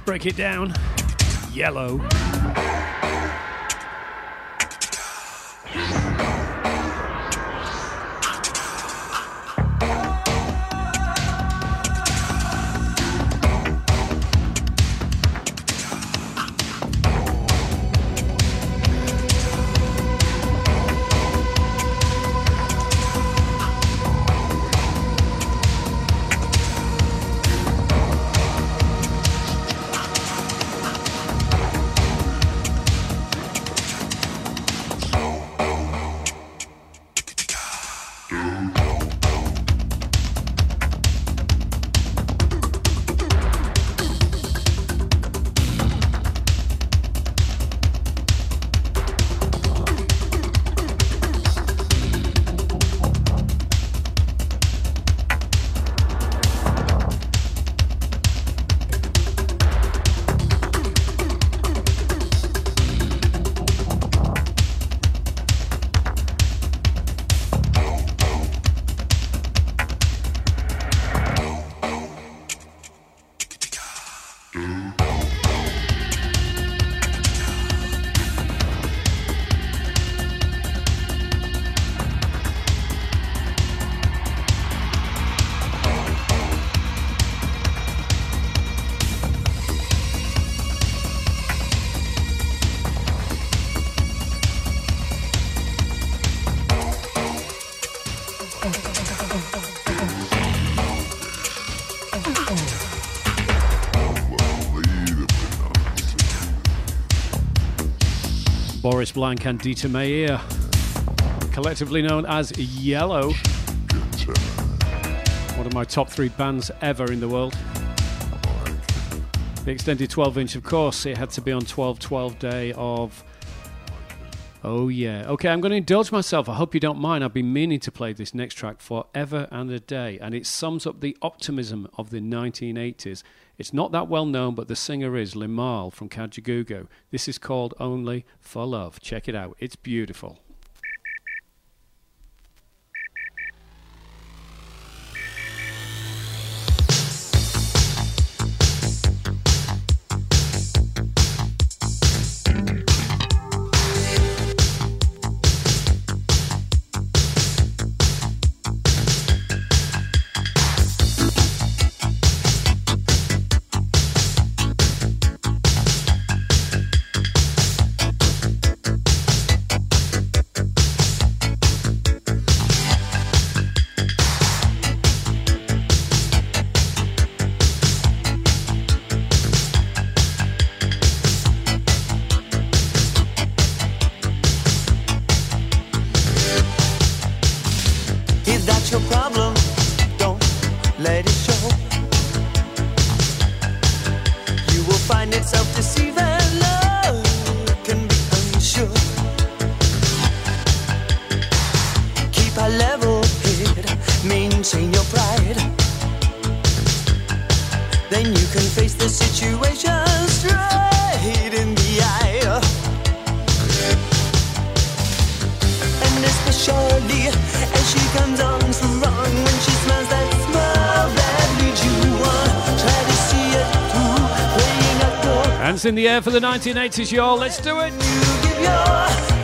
Speaker 13: Break it down. Yello.
Speaker 4: Boris Blank and Dieter Meier, collectively known as Yello. One of my top three bands ever in the world. The extended 12 inch, of course, it had to be on 12 12 day of. Oh, yeah. Okay, I'm going to indulge myself. I hope you don't mind. I've been meaning to play this next track forever and a day, and it sums up the optimism of the 1980s. It's not that well known, but the singer is Limahl from Kajagoogoo. This is called Only for Love. Check it out, it's beautiful.
Speaker 3: You will find in the
Speaker 4: air for the 1980s, y'all. Let's do it.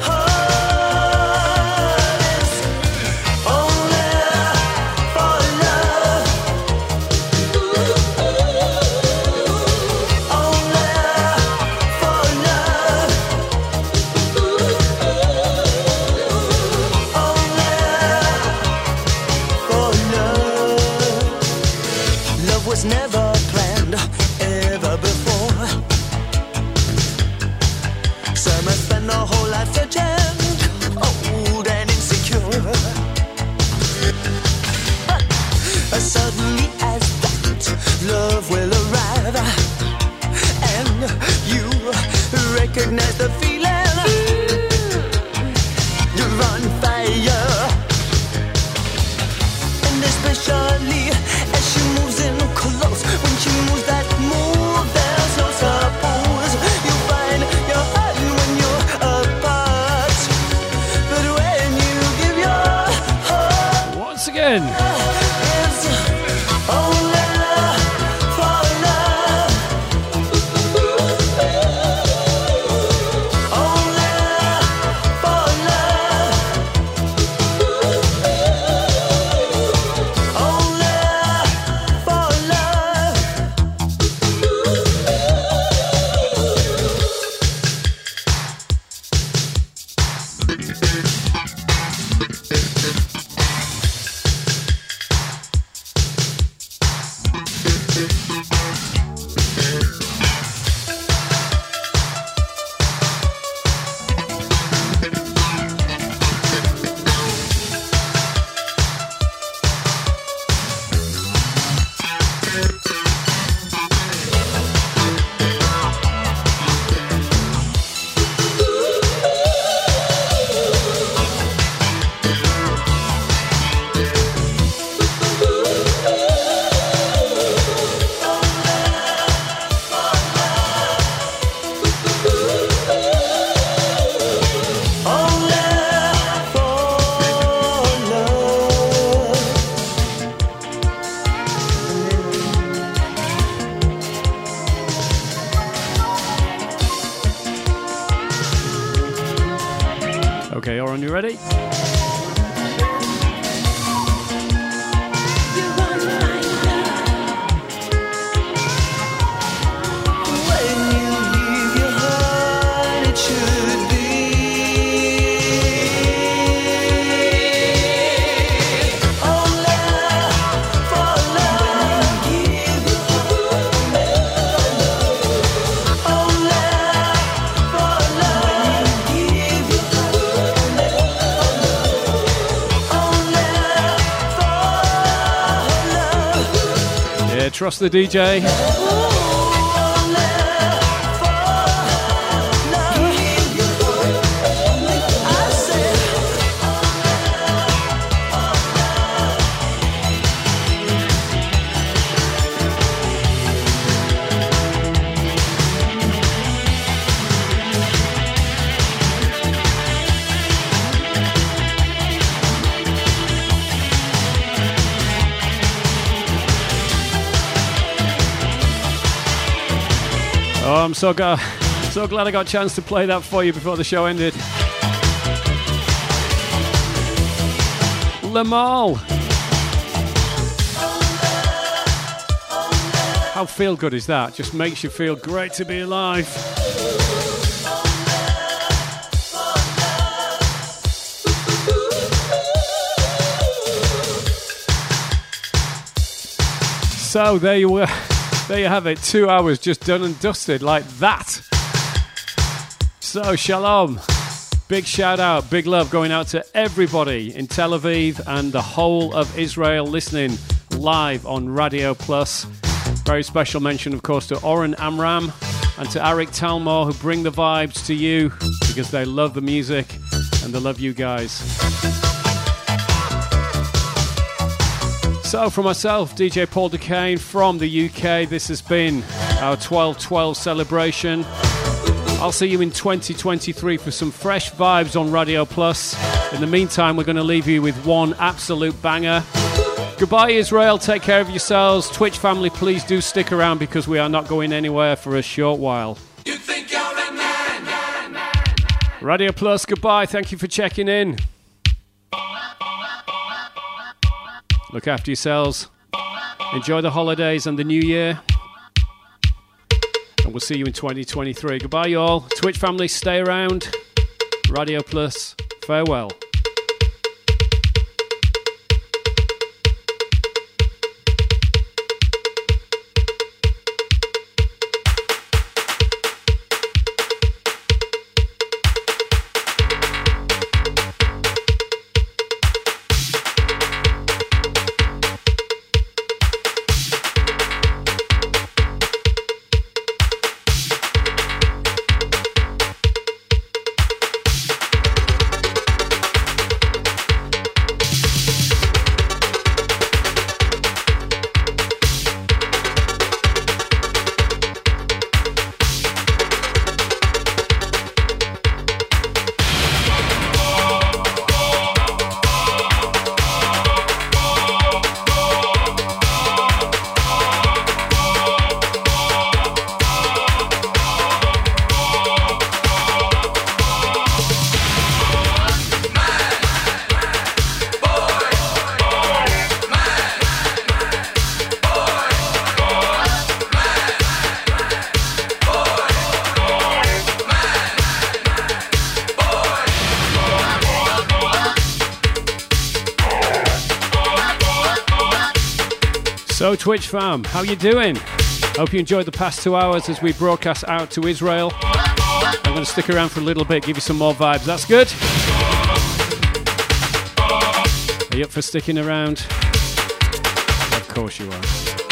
Speaker 3: Trust the DJ. So, ga- so glad I got a chance to play that for you before the show ended. Limahl. How feel good is that? Just makes you feel great to be alive. So there you were. There you have it. Two hours just done and dusted like that. So shalom. Big shout out, big love going out to everybody in Tel Aviv and the whole of Israel listening live on Radio Plus. Very special mention, of course, to Oren Amram and to Arik Talmor who bring the vibes to you because they love the music and they love you guys. So, for myself, DJ Paul Duquesne from the UK, this has been our 12 12 celebration. I'll see you in 2023 for some fresh vibes on Radio Plus. In the meantime, we're going to leave you with one absolute banger. Goodbye, Israel. Take care of yourselves. Twitch family, please do stick around because we are not going anywhere for a short while. Radio Plus, goodbye. Thank you for checking in. Look after yourselves. Enjoy the holidays and the new year. And we'll see you in 2023. Goodbye, y'all. Twitch family, stay around. Radio Plus, farewell. Twitch fam, how you doing? Hope you enjoyed the past two hours as we broadcast out to Israel. I'm going to stick around for a little bit, give you some more vibes. That's good. Are you up for sticking around? Of course you are.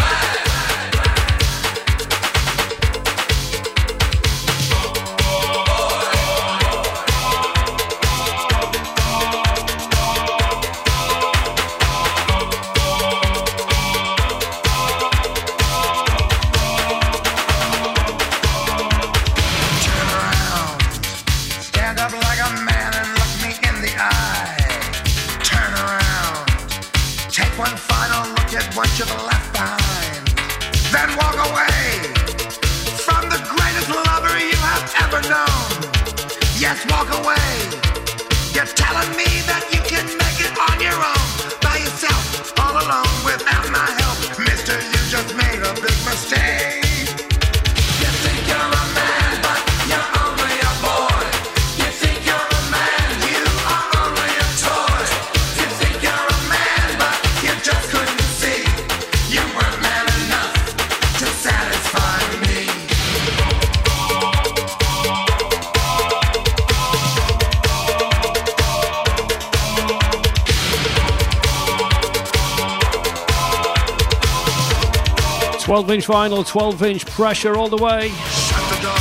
Speaker 3: inch vinyl, 12 inch pressure all the way.
Speaker 14: Shut the door.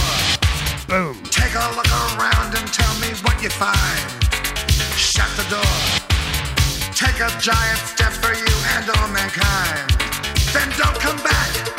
Speaker 3: Boom.
Speaker 14: Take a look around and tell me what you find. Shut the door. Take a giant step for you and all mankind. Then don't come back.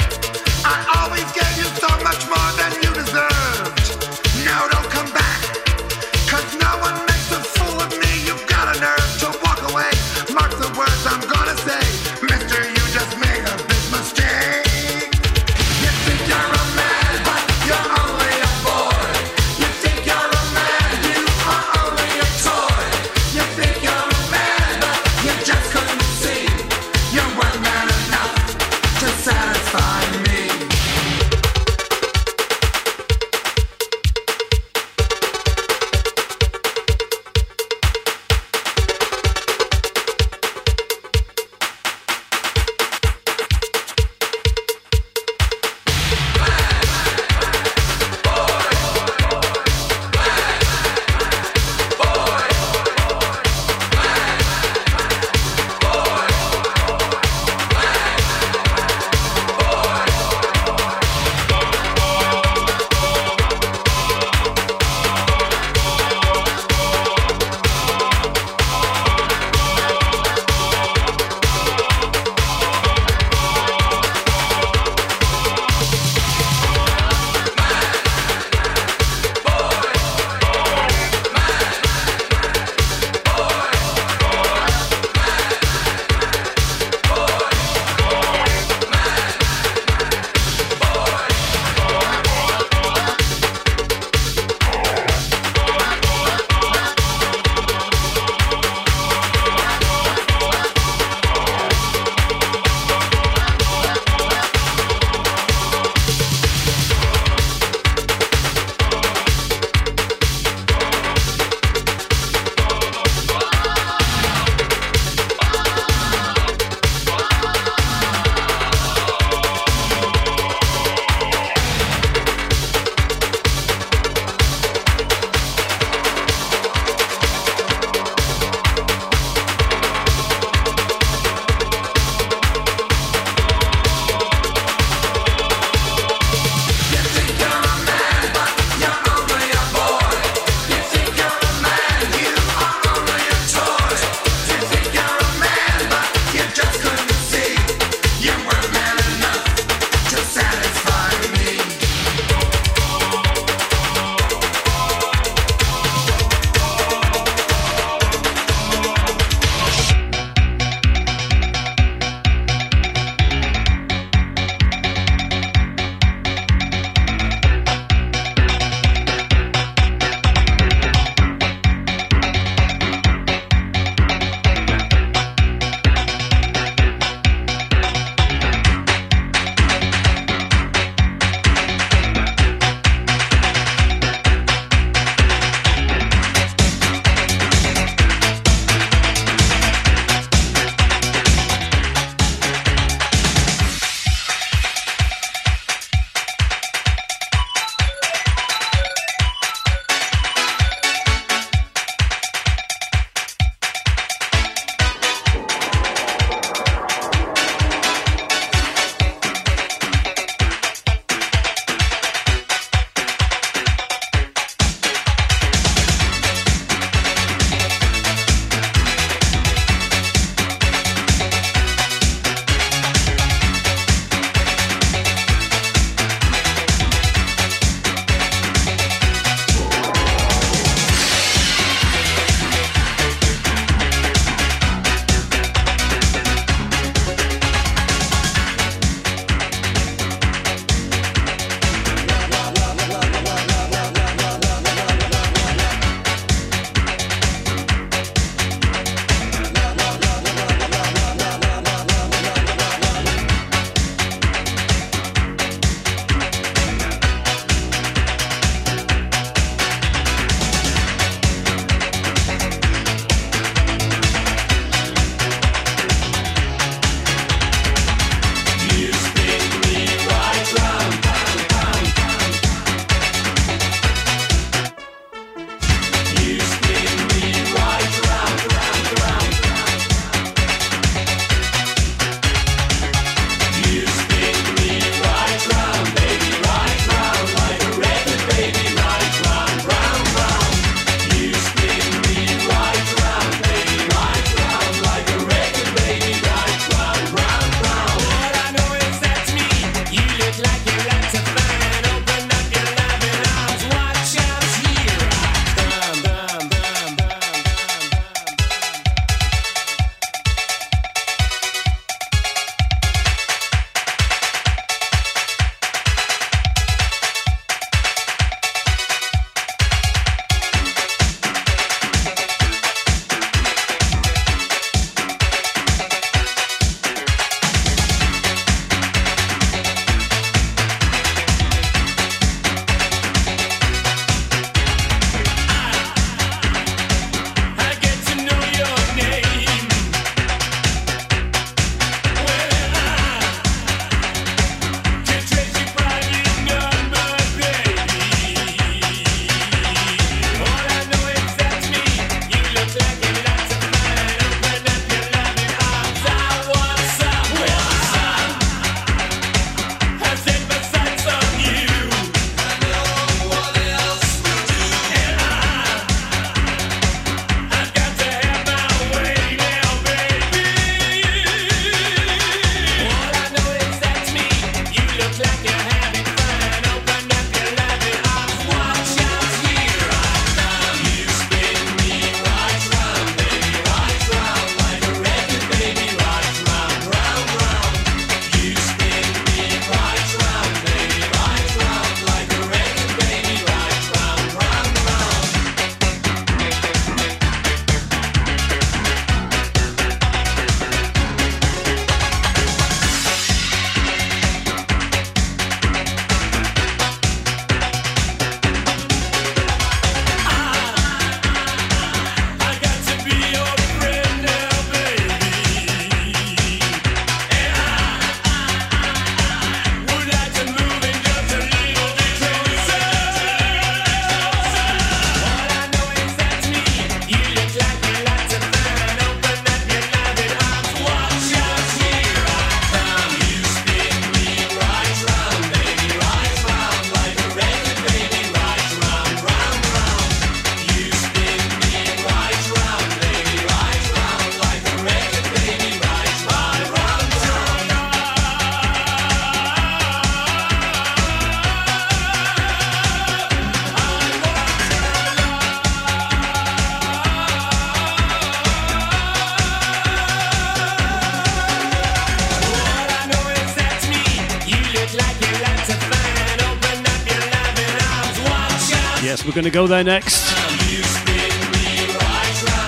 Speaker 15: going to go there next.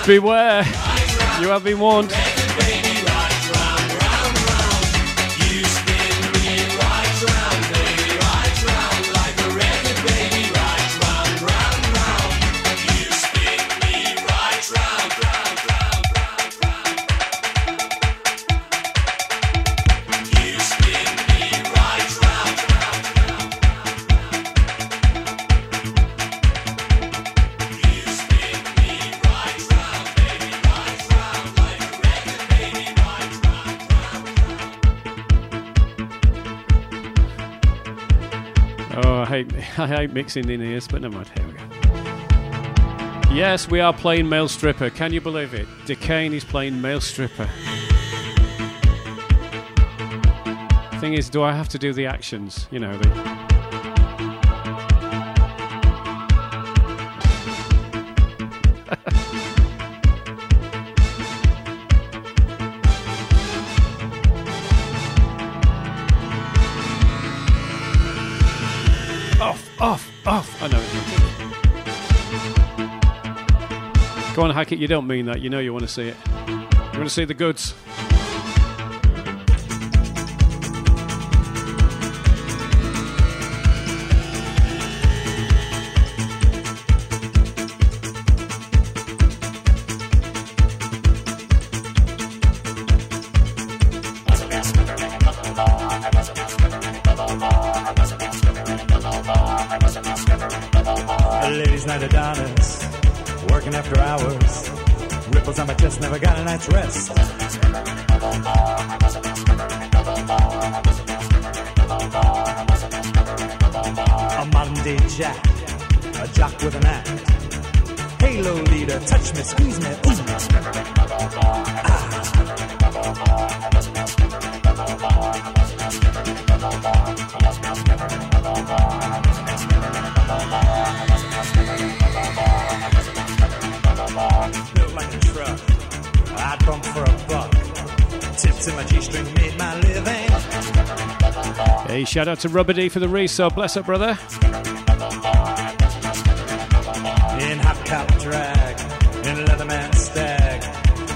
Speaker 15: Beware, you have been warned. I hate mixing in ears, but never mind. Here we go. Yes, we are playing Male Stripper. Can you believe it? Dakeyne is playing Male Stripper. Thing is, do I have to do the actions? You know, the. like it, you don't mean that. You know you want to see it. You want to see the goods.
Speaker 16: Shout out to Rubber D for the resub. Bless up, brother.
Speaker 17: In hot cap drag, in leatherman stag.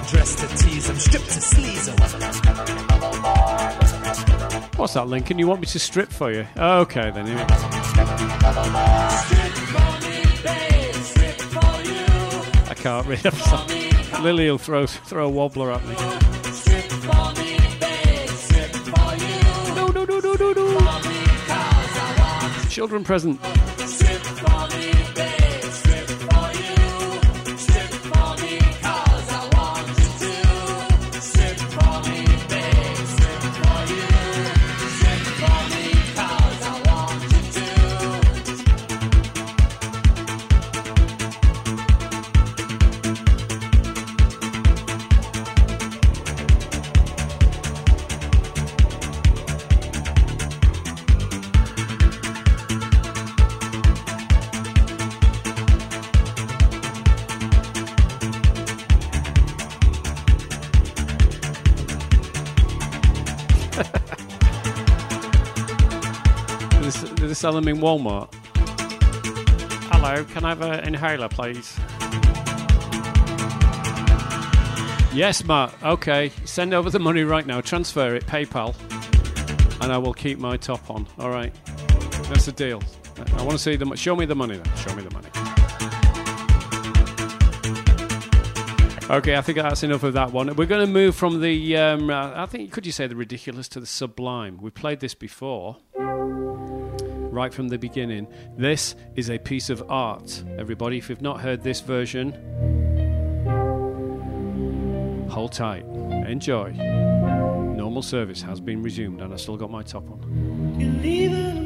Speaker 17: Dressed to tease 'em, stripped to sleaze 'em.
Speaker 16: What's that, Lincoln? You want me to strip for you? Okay, then. I can't read. Lily will throw, throw a wobbler at me. Children present. Them in Walmart? Hello, can I have an inhaler, please? Yes, Matt. Okay, send over the money right now. Transfer it, PayPal, and I will keep my top on. All right, that's the deal. I want to see the. Show me the money then. Show me the money. Okay, I think that's enough of that one. We're going to move from the. Um, uh, I think could you say the ridiculous to the sublime? We played this before right from the beginning. This is a piece of art. Everybody, if you've not heard this version, hold tight. Enjoy. Normal service has been resumed, and I still got my top on.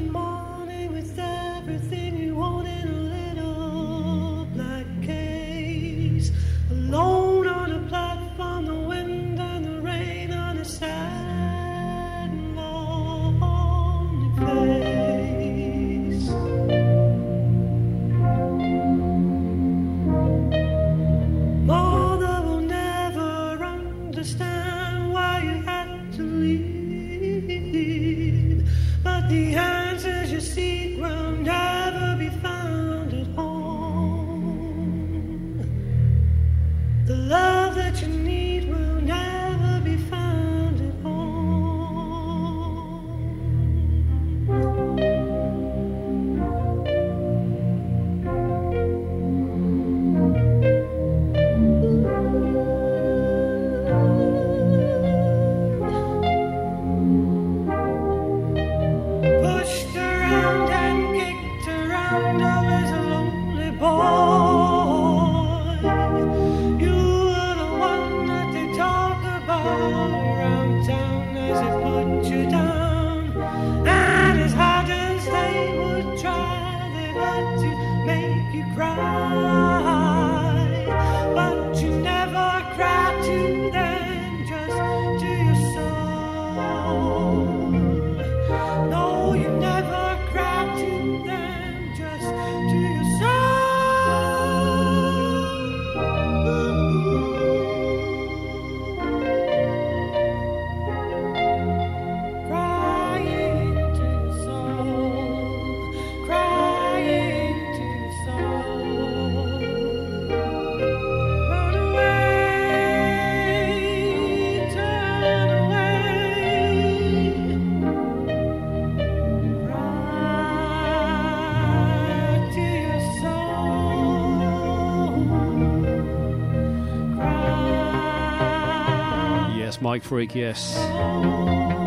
Speaker 16: Mike Freak, yes.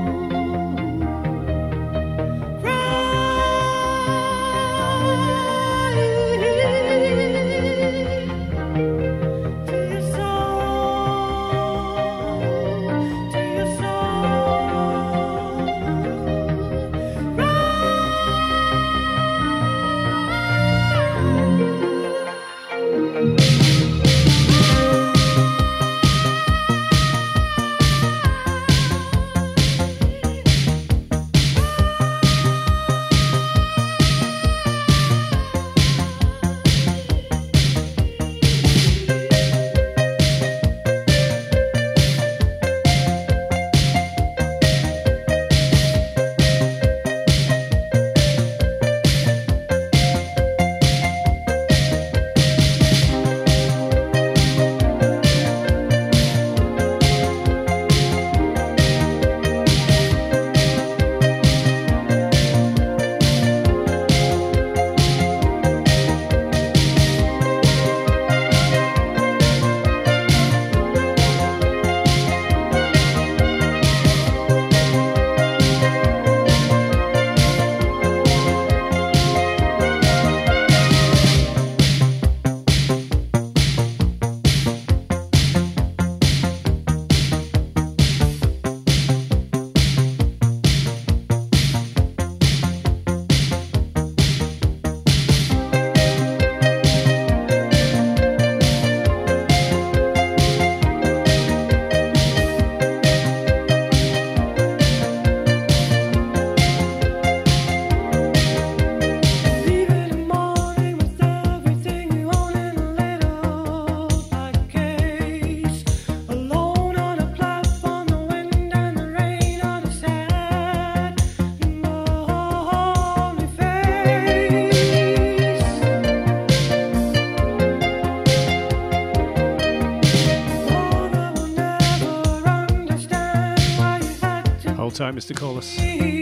Speaker 3: Corliss.
Speaker 16: But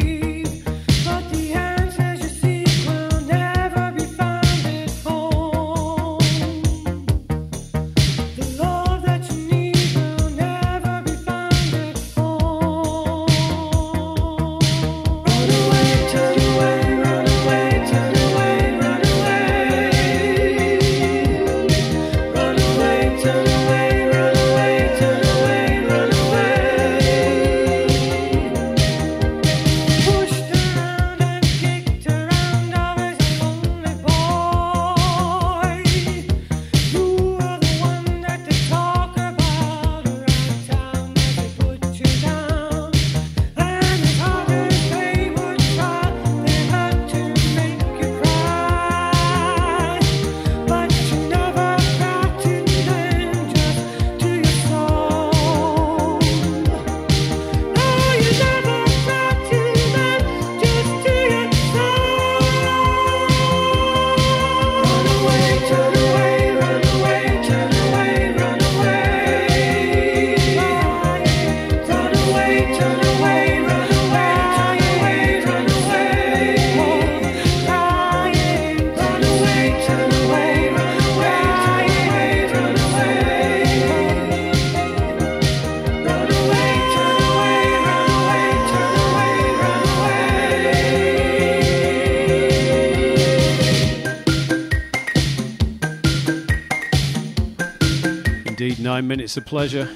Speaker 3: Nine minutes of pleasure.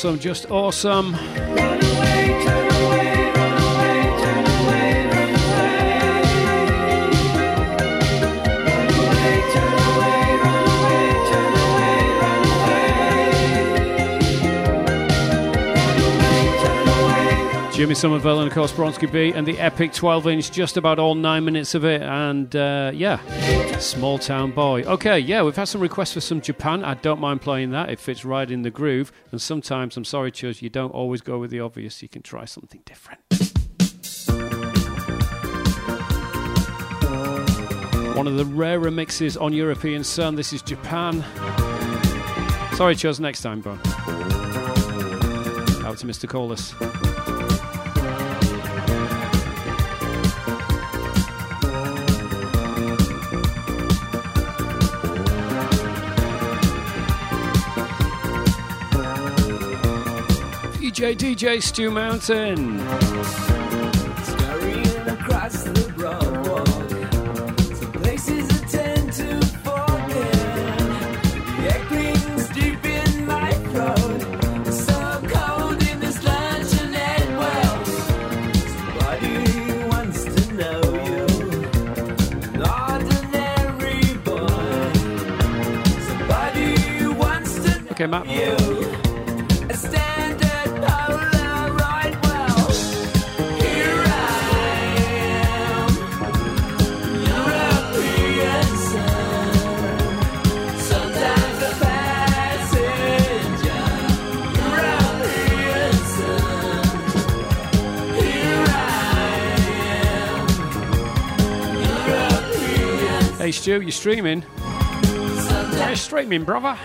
Speaker 3: Awesome, just awesome. Jimmy Somerville and of course Bronski Beat and the epic 12 inch, just about all nine minutes of it, and uh, yeah, small town boy. Okay, yeah, we've had some requests for some Japan. I don't mind playing that, it fits right in the groove. And sometimes, I'm sorry, Chuz, you don't always go with the obvious, you can try something different. One of the rarer mixes on European Son. This is Japan. Sorry, Chuz, next time, bro. Out to Mr. Corliss. DJ DJ Stu Mountain.
Speaker 16: Scurrying across the broad some places I tend to forget. The echoing deep in my throat, it's so cold in this luncheonette. Well, somebody wants to know you, an ordinary boy. Somebody wants to
Speaker 3: Okay, Matt.
Speaker 16: you.
Speaker 3: Hey, Stu, you streaming? Yeah, streaming, brother.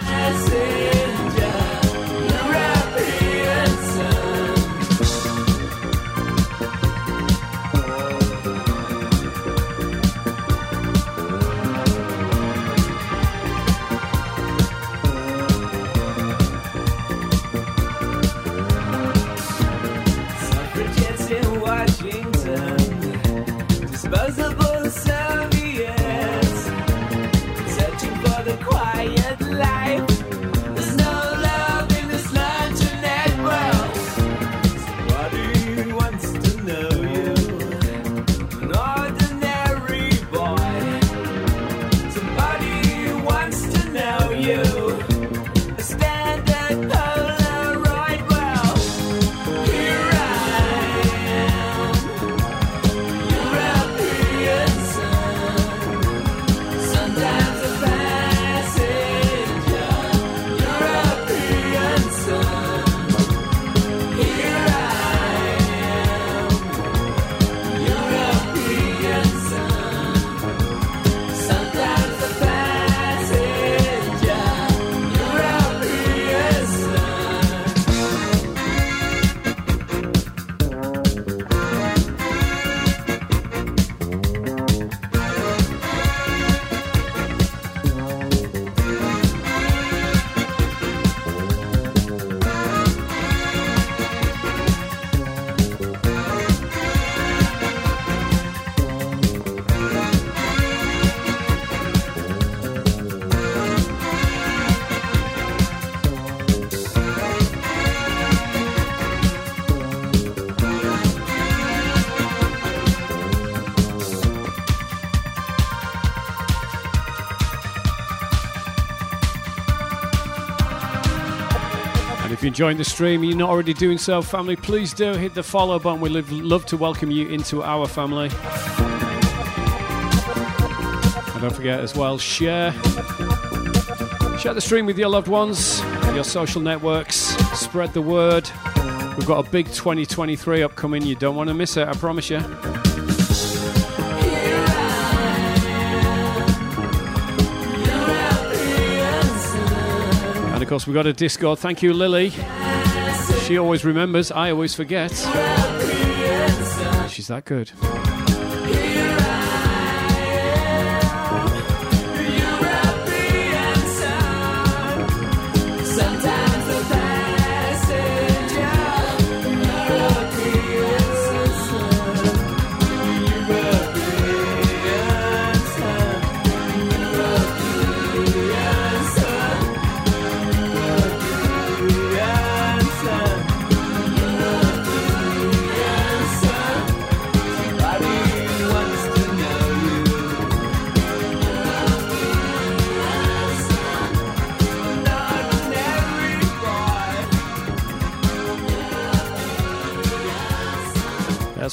Speaker 3: Enjoying the stream and you're not already doing so, family, please do hit the follow button. We'd love, love to welcome you into our family. And don't forget as well, share. Share the stream with your loved ones, your social networks, spread the word. We've got a big 2023 upcoming. You don't want to miss it, I promise you. Of course, we've got a Discord. Thank you, Lily. She always remembers. I always forget. She's that good.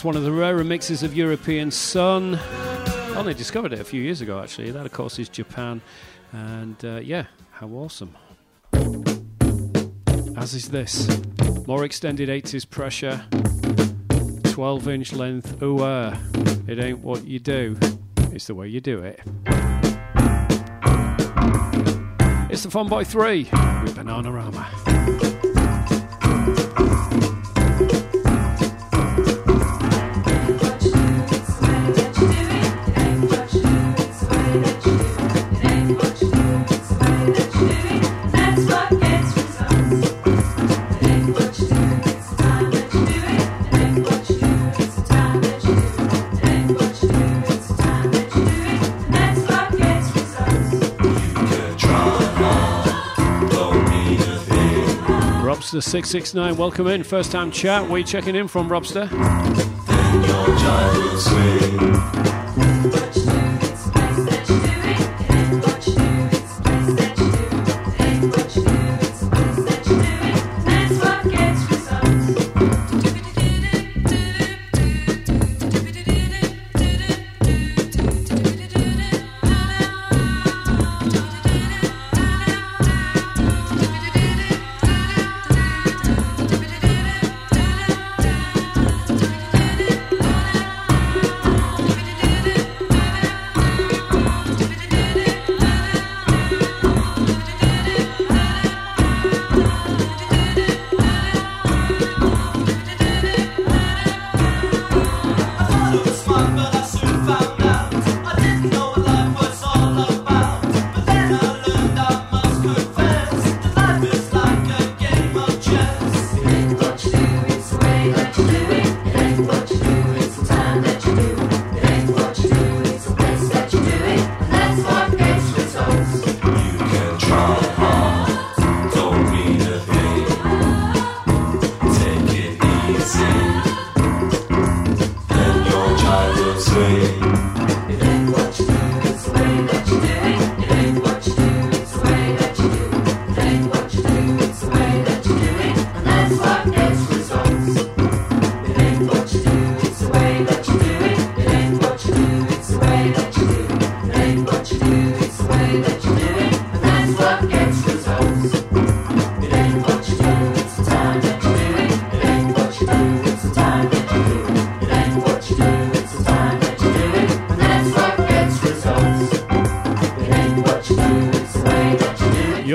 Speaker 3: One of the rarer mixes of European Son. Only discovered it a few years ago, actually. That, of course, is Japan. And uh, yeah, how awesome. As is this. More extended 80s pressure. 12 inch length. Ooh, uh, it ain't what you do, it's the way you do it. It's the Fun Boy 3 with Bananarama. Robster669, welcome in. First time chat. You checking in from, Robster?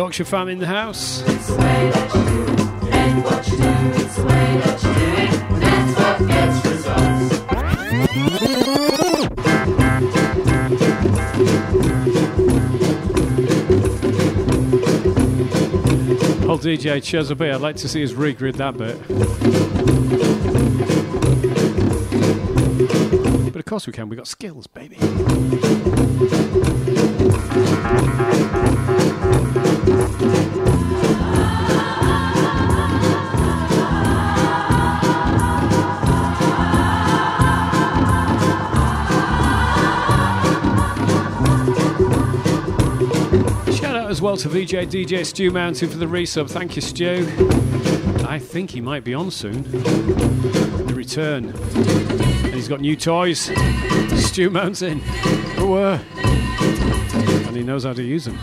Speaker 3: Yorkshire fam in the house. Old DJ bit. I'd like to see us regrid that bit. But of course we can. We've got skills, baby. Well to VJ DJ Stu Mountain for the resub. Thank you, Stu. I think he might be on soon. The return. And he's got new toys. Stu Mountain. Oh, uh, and he knows how to use them.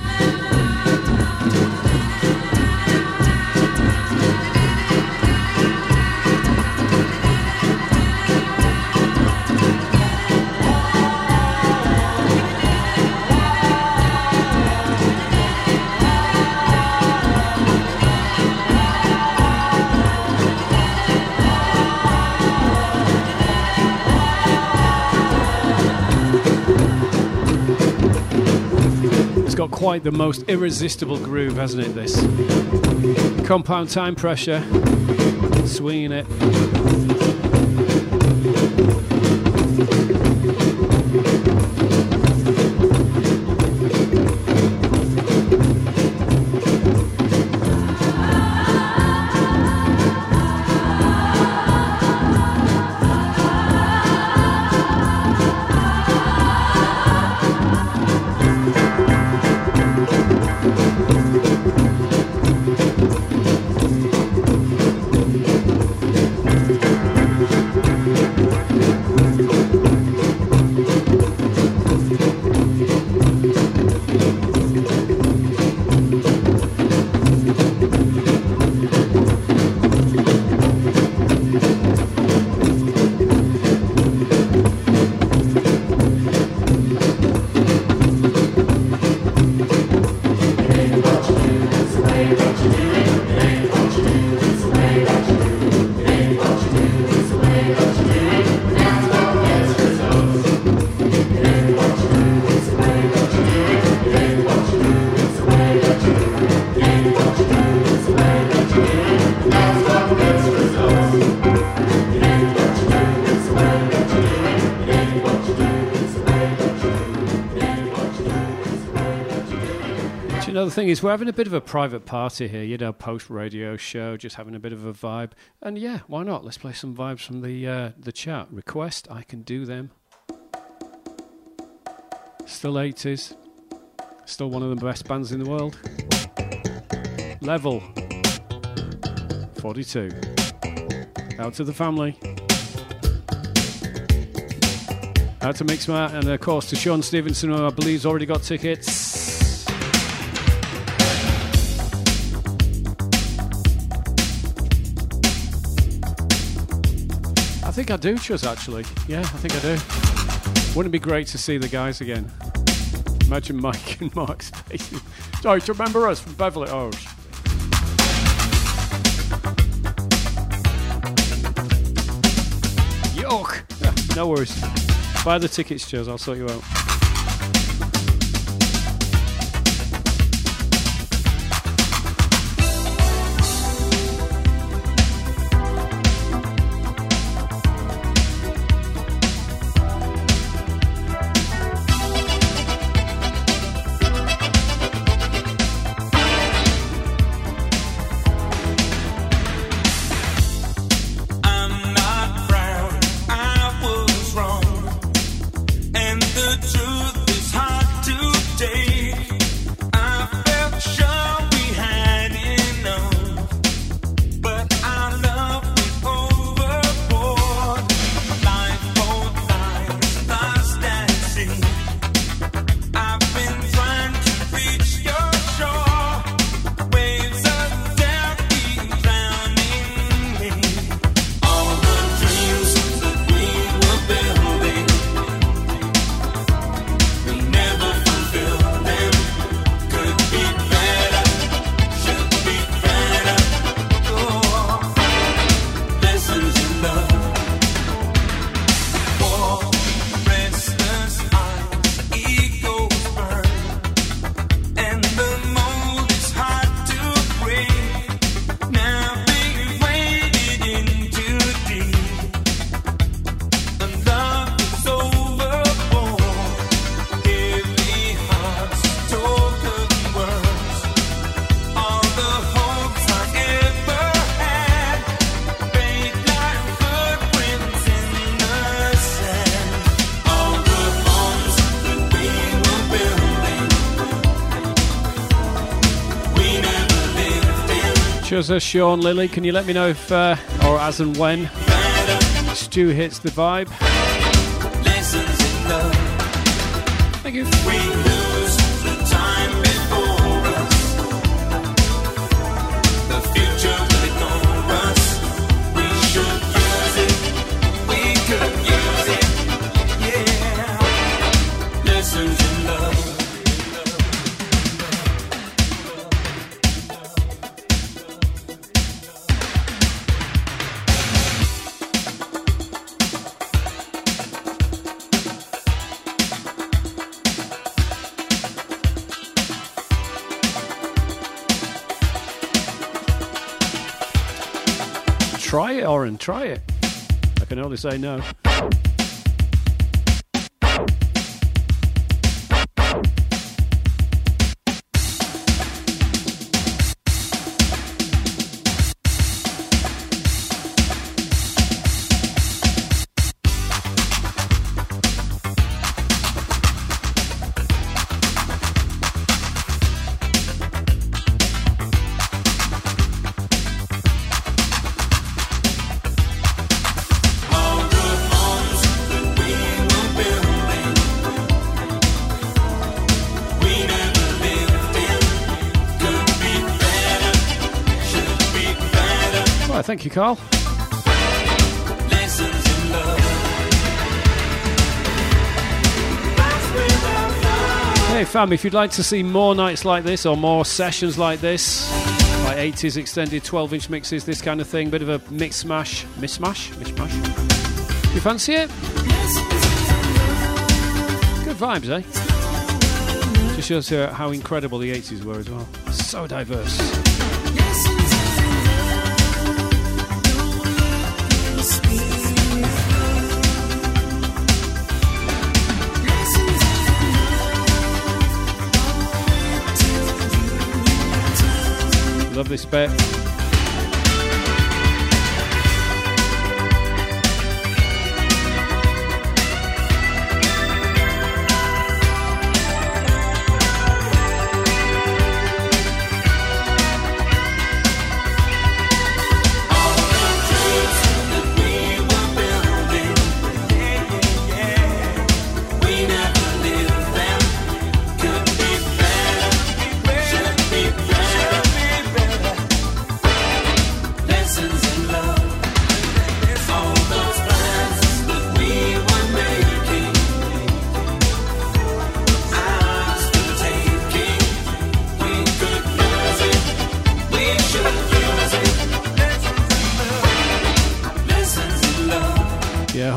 Speaker 3: Quite the most irresistible groove, hasn't it? This compound time pressure, swinging it. Do you know the thing is, we're having a bit of a private party here, you know, post radio show, just having a bit of a vibe. And yeah, why not? Let's play some vibes from the uh, the chat. Request, I can do them. Still 80s. Still one of the best bands in the world. Level 42. Out to the family. Out to Mixmat, and of course to Sean Stevenson, who I believe's already got tickets. Think I do, Chuz, actually. Yeah, I think I do. Wouldn't it be great to see the guys again? Imagine Mike and Mark's faces. Sorry, do you remember us from Beverly? Oh, Yuck! no worries. Buy the tickets, Chuz. I'll sort you out. Shuzza, Sean, Lily, can you let me know if, uh, or as and when, Stu hits the vibe? Thank you. Try it. I can only say no. Carl. Hey, fam, if you'd like to see more nights like this or more sessions like this, like 80s extended 12 inch mixes, this kind of thing, bit of a mix smash, miss smash, mishmash. You fancy it? Good vibes, eh? Just shows how incredible the 80s were as well. So diverse. Love this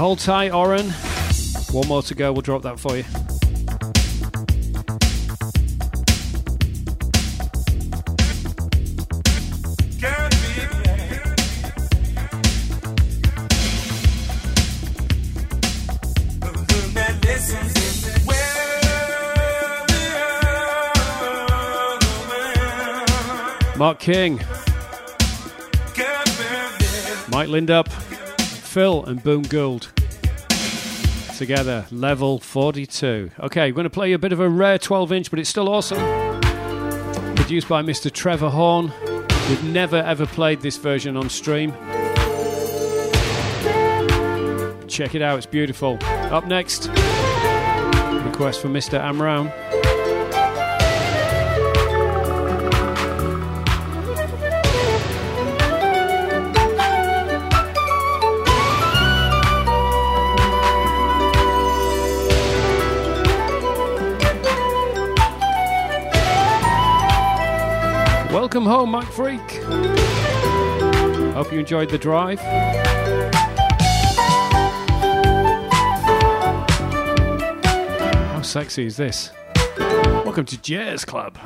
Speaker 3: hold tight, Oren. One more to go, we'll drop that for you. Mark King, Mike Lindup, Phil, and Boon Gould. Together, level 42. Okay, we're going to play a bit of a rare 12 inch, but it's still awesome. Produced by Mr. Trevor Horn. We've never ever played this version on stream. Check it out, it's beautiful. Up next, request from Mr. Amram. Welcome home, Mike Freak. Hope you enjoyed the drive. How sexy is this? Welcome to Jazz Club.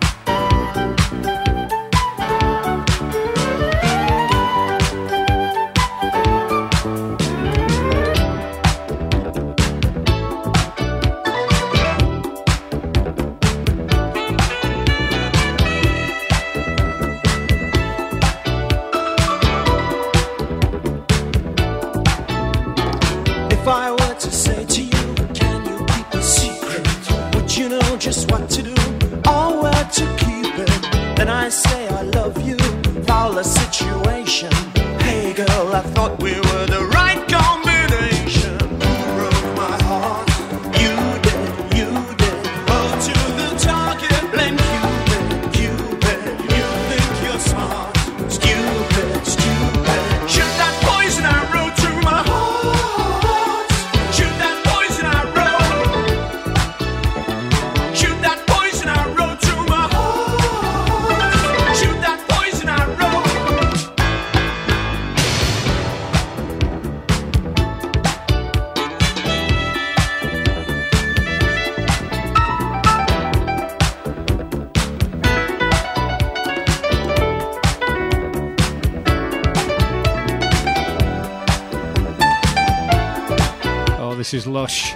Speaker 3: This is lush.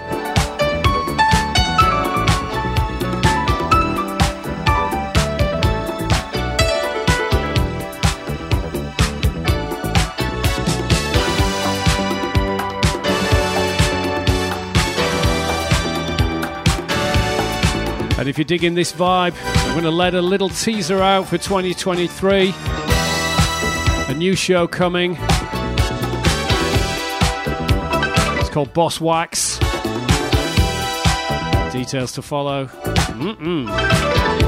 Speaker 3: And if you're digging this vibe, I'm going to let a little teaser out for 2023. A new show coming. Called Boss Wax. Details to follow. Mm-mm.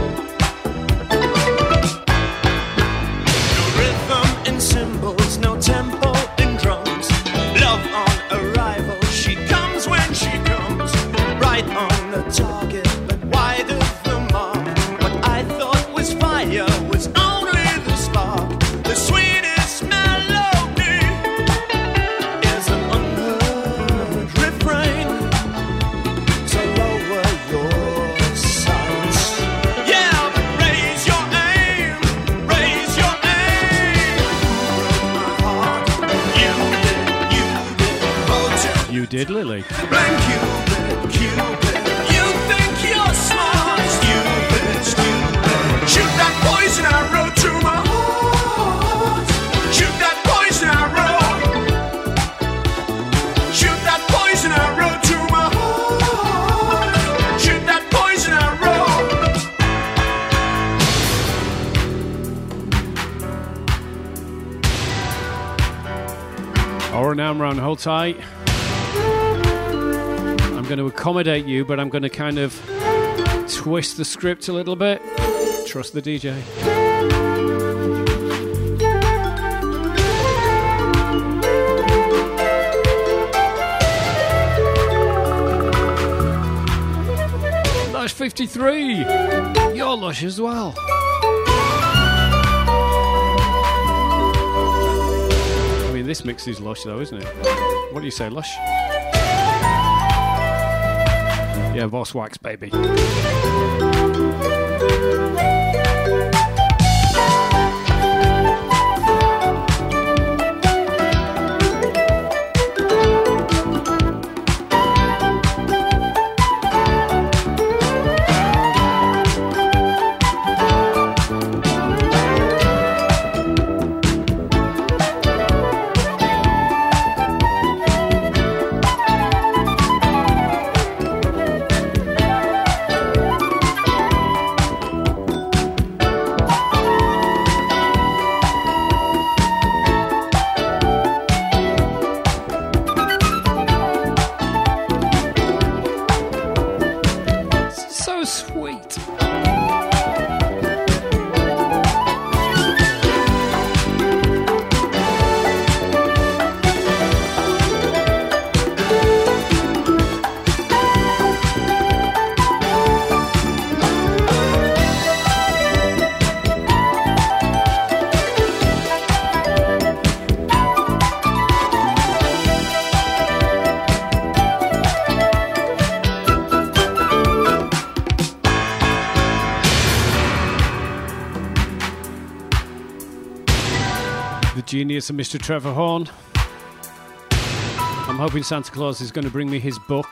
Speaker 18: That poison arrow.
Speaker 3: Or now, Amram, hold tight. Going to accommodate you, but I'm going to kind of twist the script a little bit. Trust the DJ. Lush 53. You're lush as well. I mean, this mix is lush, though, isn't it? What do you say, lush? Yeah, Voss Wax, baby. The genius of Mr. Trevor Horn. I'm hoping Santa Claus is going to bring me his book.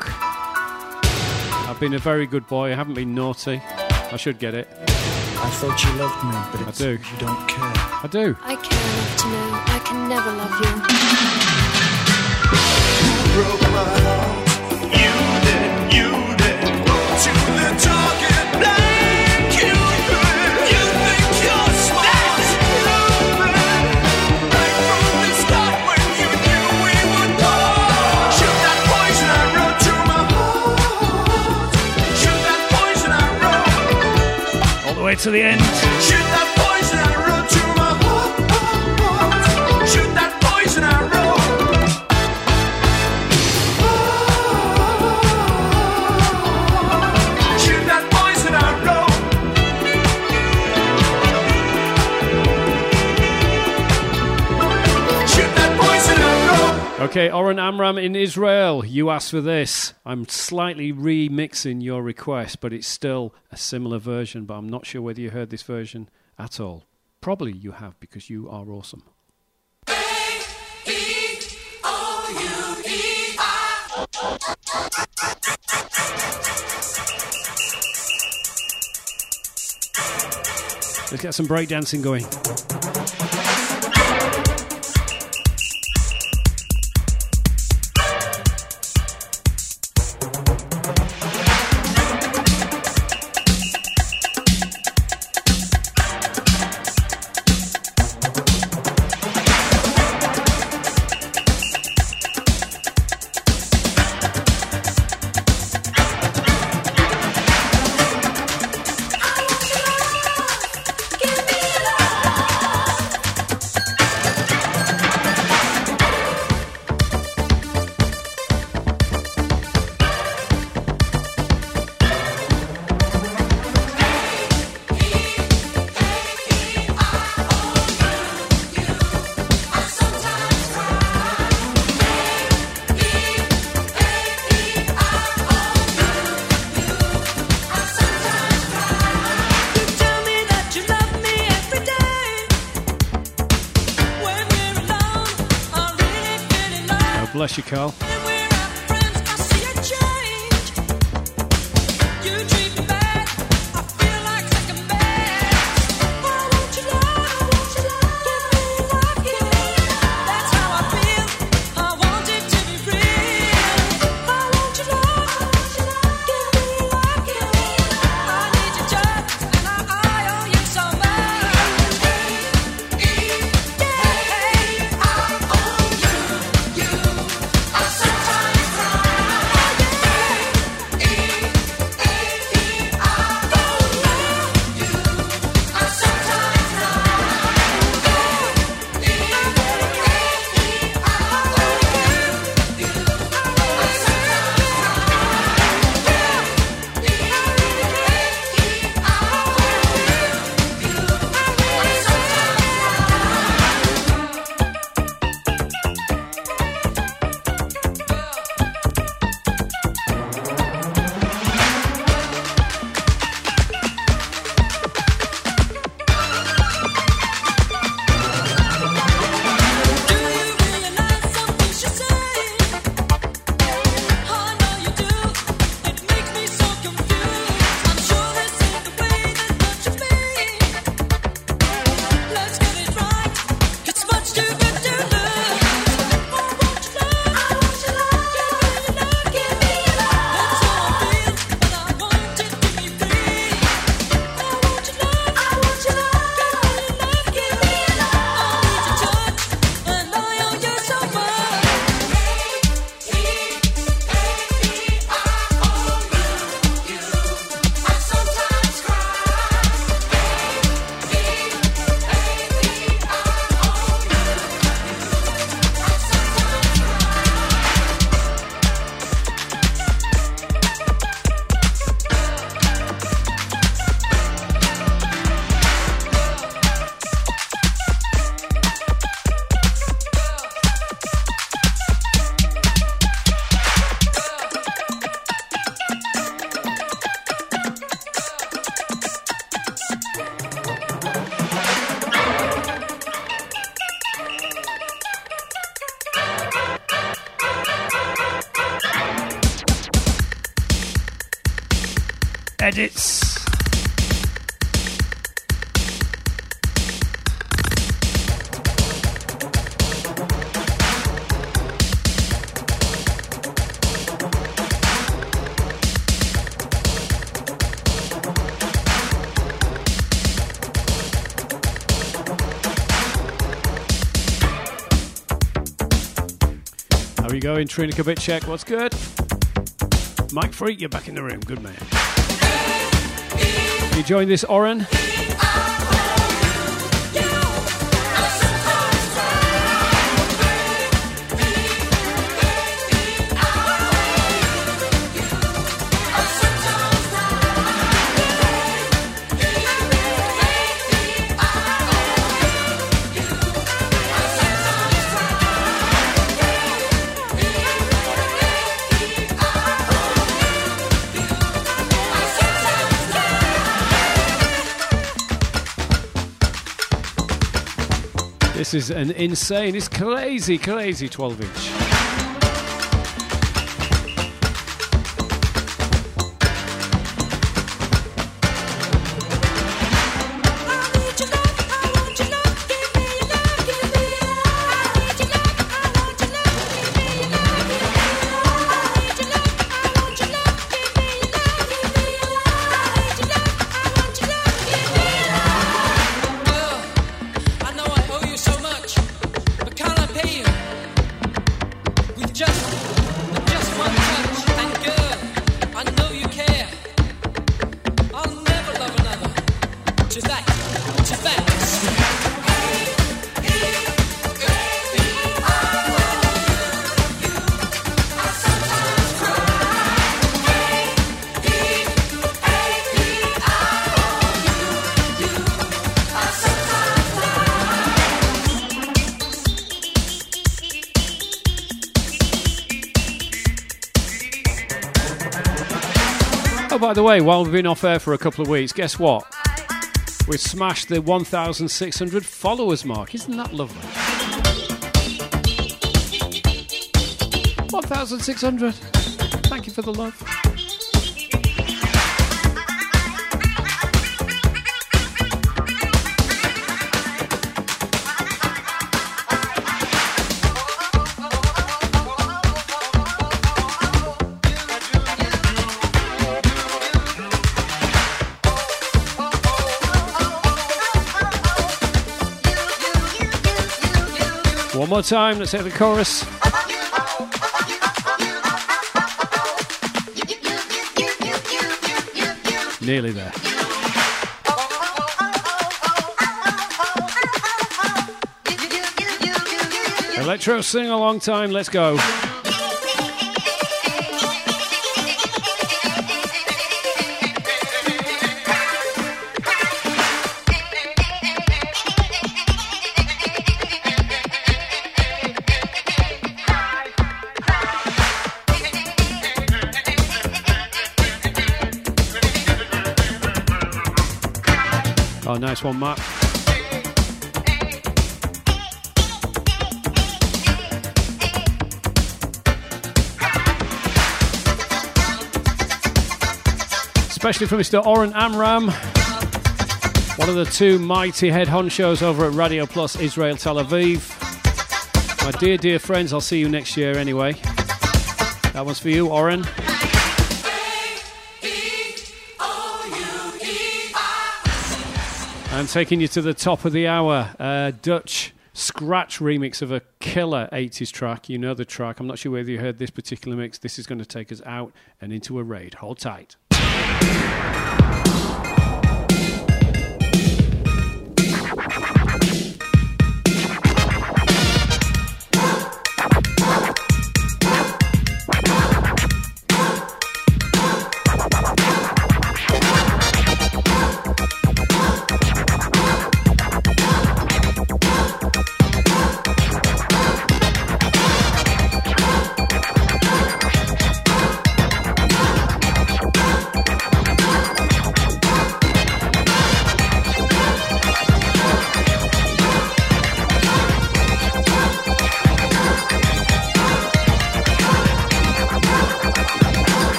Speaker 3: I've been a very good boy. I haven't been naughty. I should get it.
Speaker 19: I thought you loved me, but
Speaker 3: I do.
Speaker 19: you don't care.
Speaker 3: I do.
Speaker 20: I care enough to know I can never love you.
Speaker 18: broke my heart. You to the
Speaker 3: end.
Speaker 18: Shoot that poison arrow to my heart. Shoot that poison arrow. Shoot that poison arrow. Shoot that poison arrow.
Speaker 3: Okay, Oren Amram in Israel, you asked for this. I'm slightly remixing your request, but it's still a similar version, but I'm not sure whether you heard this version at all. Probably you have because you are awesome. Let's get some breakdancing going. Carl. Going, Trina Kubitschek? What's good? Mike Freak, you're back in the room. Good man. You enjoying this, Oren?
Speaker 6: Is an insane, it's crazy, crazy 12 inch. Way, while we've been off air for a couple of weeks, guess what? We've smashed the 1,600 followers mark. Isn't that lovely? 1,600. Thank you for the love. More time, let's hit the chorus. Nearly there. Electro sing a long time, let's go. Nice one, Matt. Especially for Mr. Oren Amram, one of the two mighty head honchos over at Radio Plus Israel Tel Aviv. My dear, dear friends, I'll see you next year anyway. That one's for you, Oren. I'm taking you to the top of the hour. Dutch scratch remix of a killer 80s track. You know the track. I'm not sure whether you heard this particular mix. This is going to take us out and into a raid. Hold tight.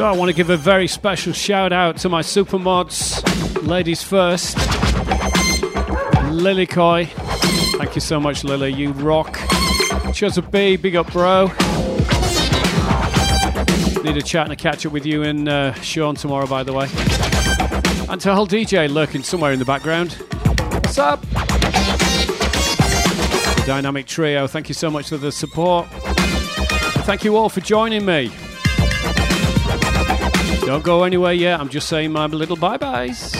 Speaker 6: So
Speaker 3: I want to give a very special shout out to my supermods, ladies first. Lily Coy, thank you so much, Lily. You rock. Chose B, big up, bro. Need a chat and a catch up with you and uh, Sean tomorrow, by the way. And to whole DJ lurking somewhere in the background. What's up? The Dynamic Trio, thank you so much for the support. Thank you all for joining me. Don't go anywhere yet. I'm just saying my little bye byes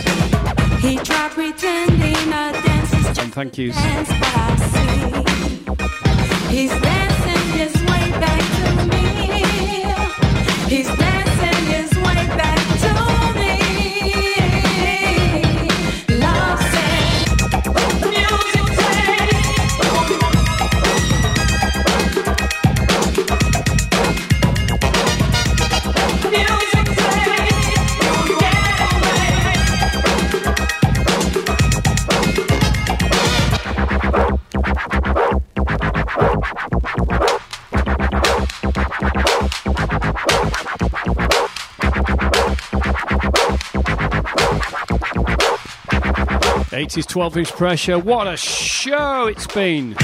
Speaker 6: He tried pretending a dance is just
Speaker 3: and thank yous.
Speaker 6: dance,
Speaker 3: 1980s 12 inch pressure. What a show it's been!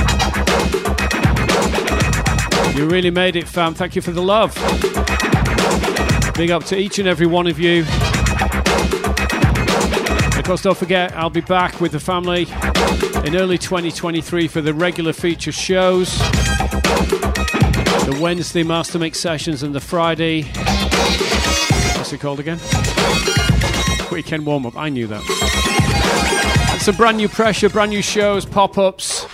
Speaker 3: You really made it, fam. Thank you for the love. Big up to each and every one of you. Of course, don't forget, I'll be back with the family in early 2023 for the regular feature shows the Wednesday Master Mix sessions and the Friday. What's it called again? Weekend warm up. I knew that. Some brand new pressure, brand new shows, pop ups,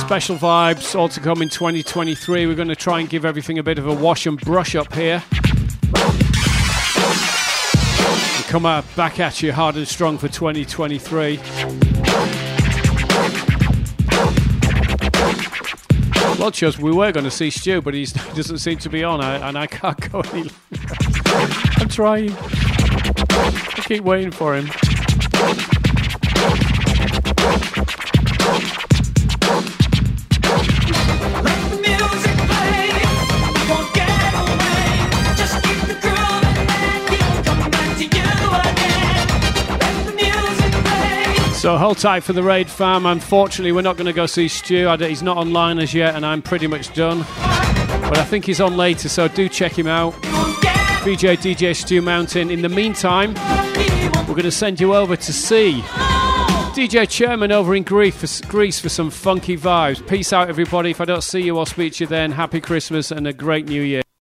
Speaker 3: special vibes, all to come in 2023. We're going to try and give everything a bit of a wash and brush up here. We come out back at you hard and strong for 2023. Well, shows we were going to see Stu, but he doesn't seem to be on, and I can't go any. I'm trying. I keep waiting for him. So hold tight for the raid, fam. Unfortunately, we're not going to go see Stu. He's not online as yet, and I'm pretty much done. But I think he's on later, so do check him out. VJ DJ Stu Mountain. In the meantime, we're going to send you over to see DJ Chairman over in Greece for some funky vibes. Peace out, everybody. If I don't see you, I'll speak to you then. Happy Christmas and a great New Year.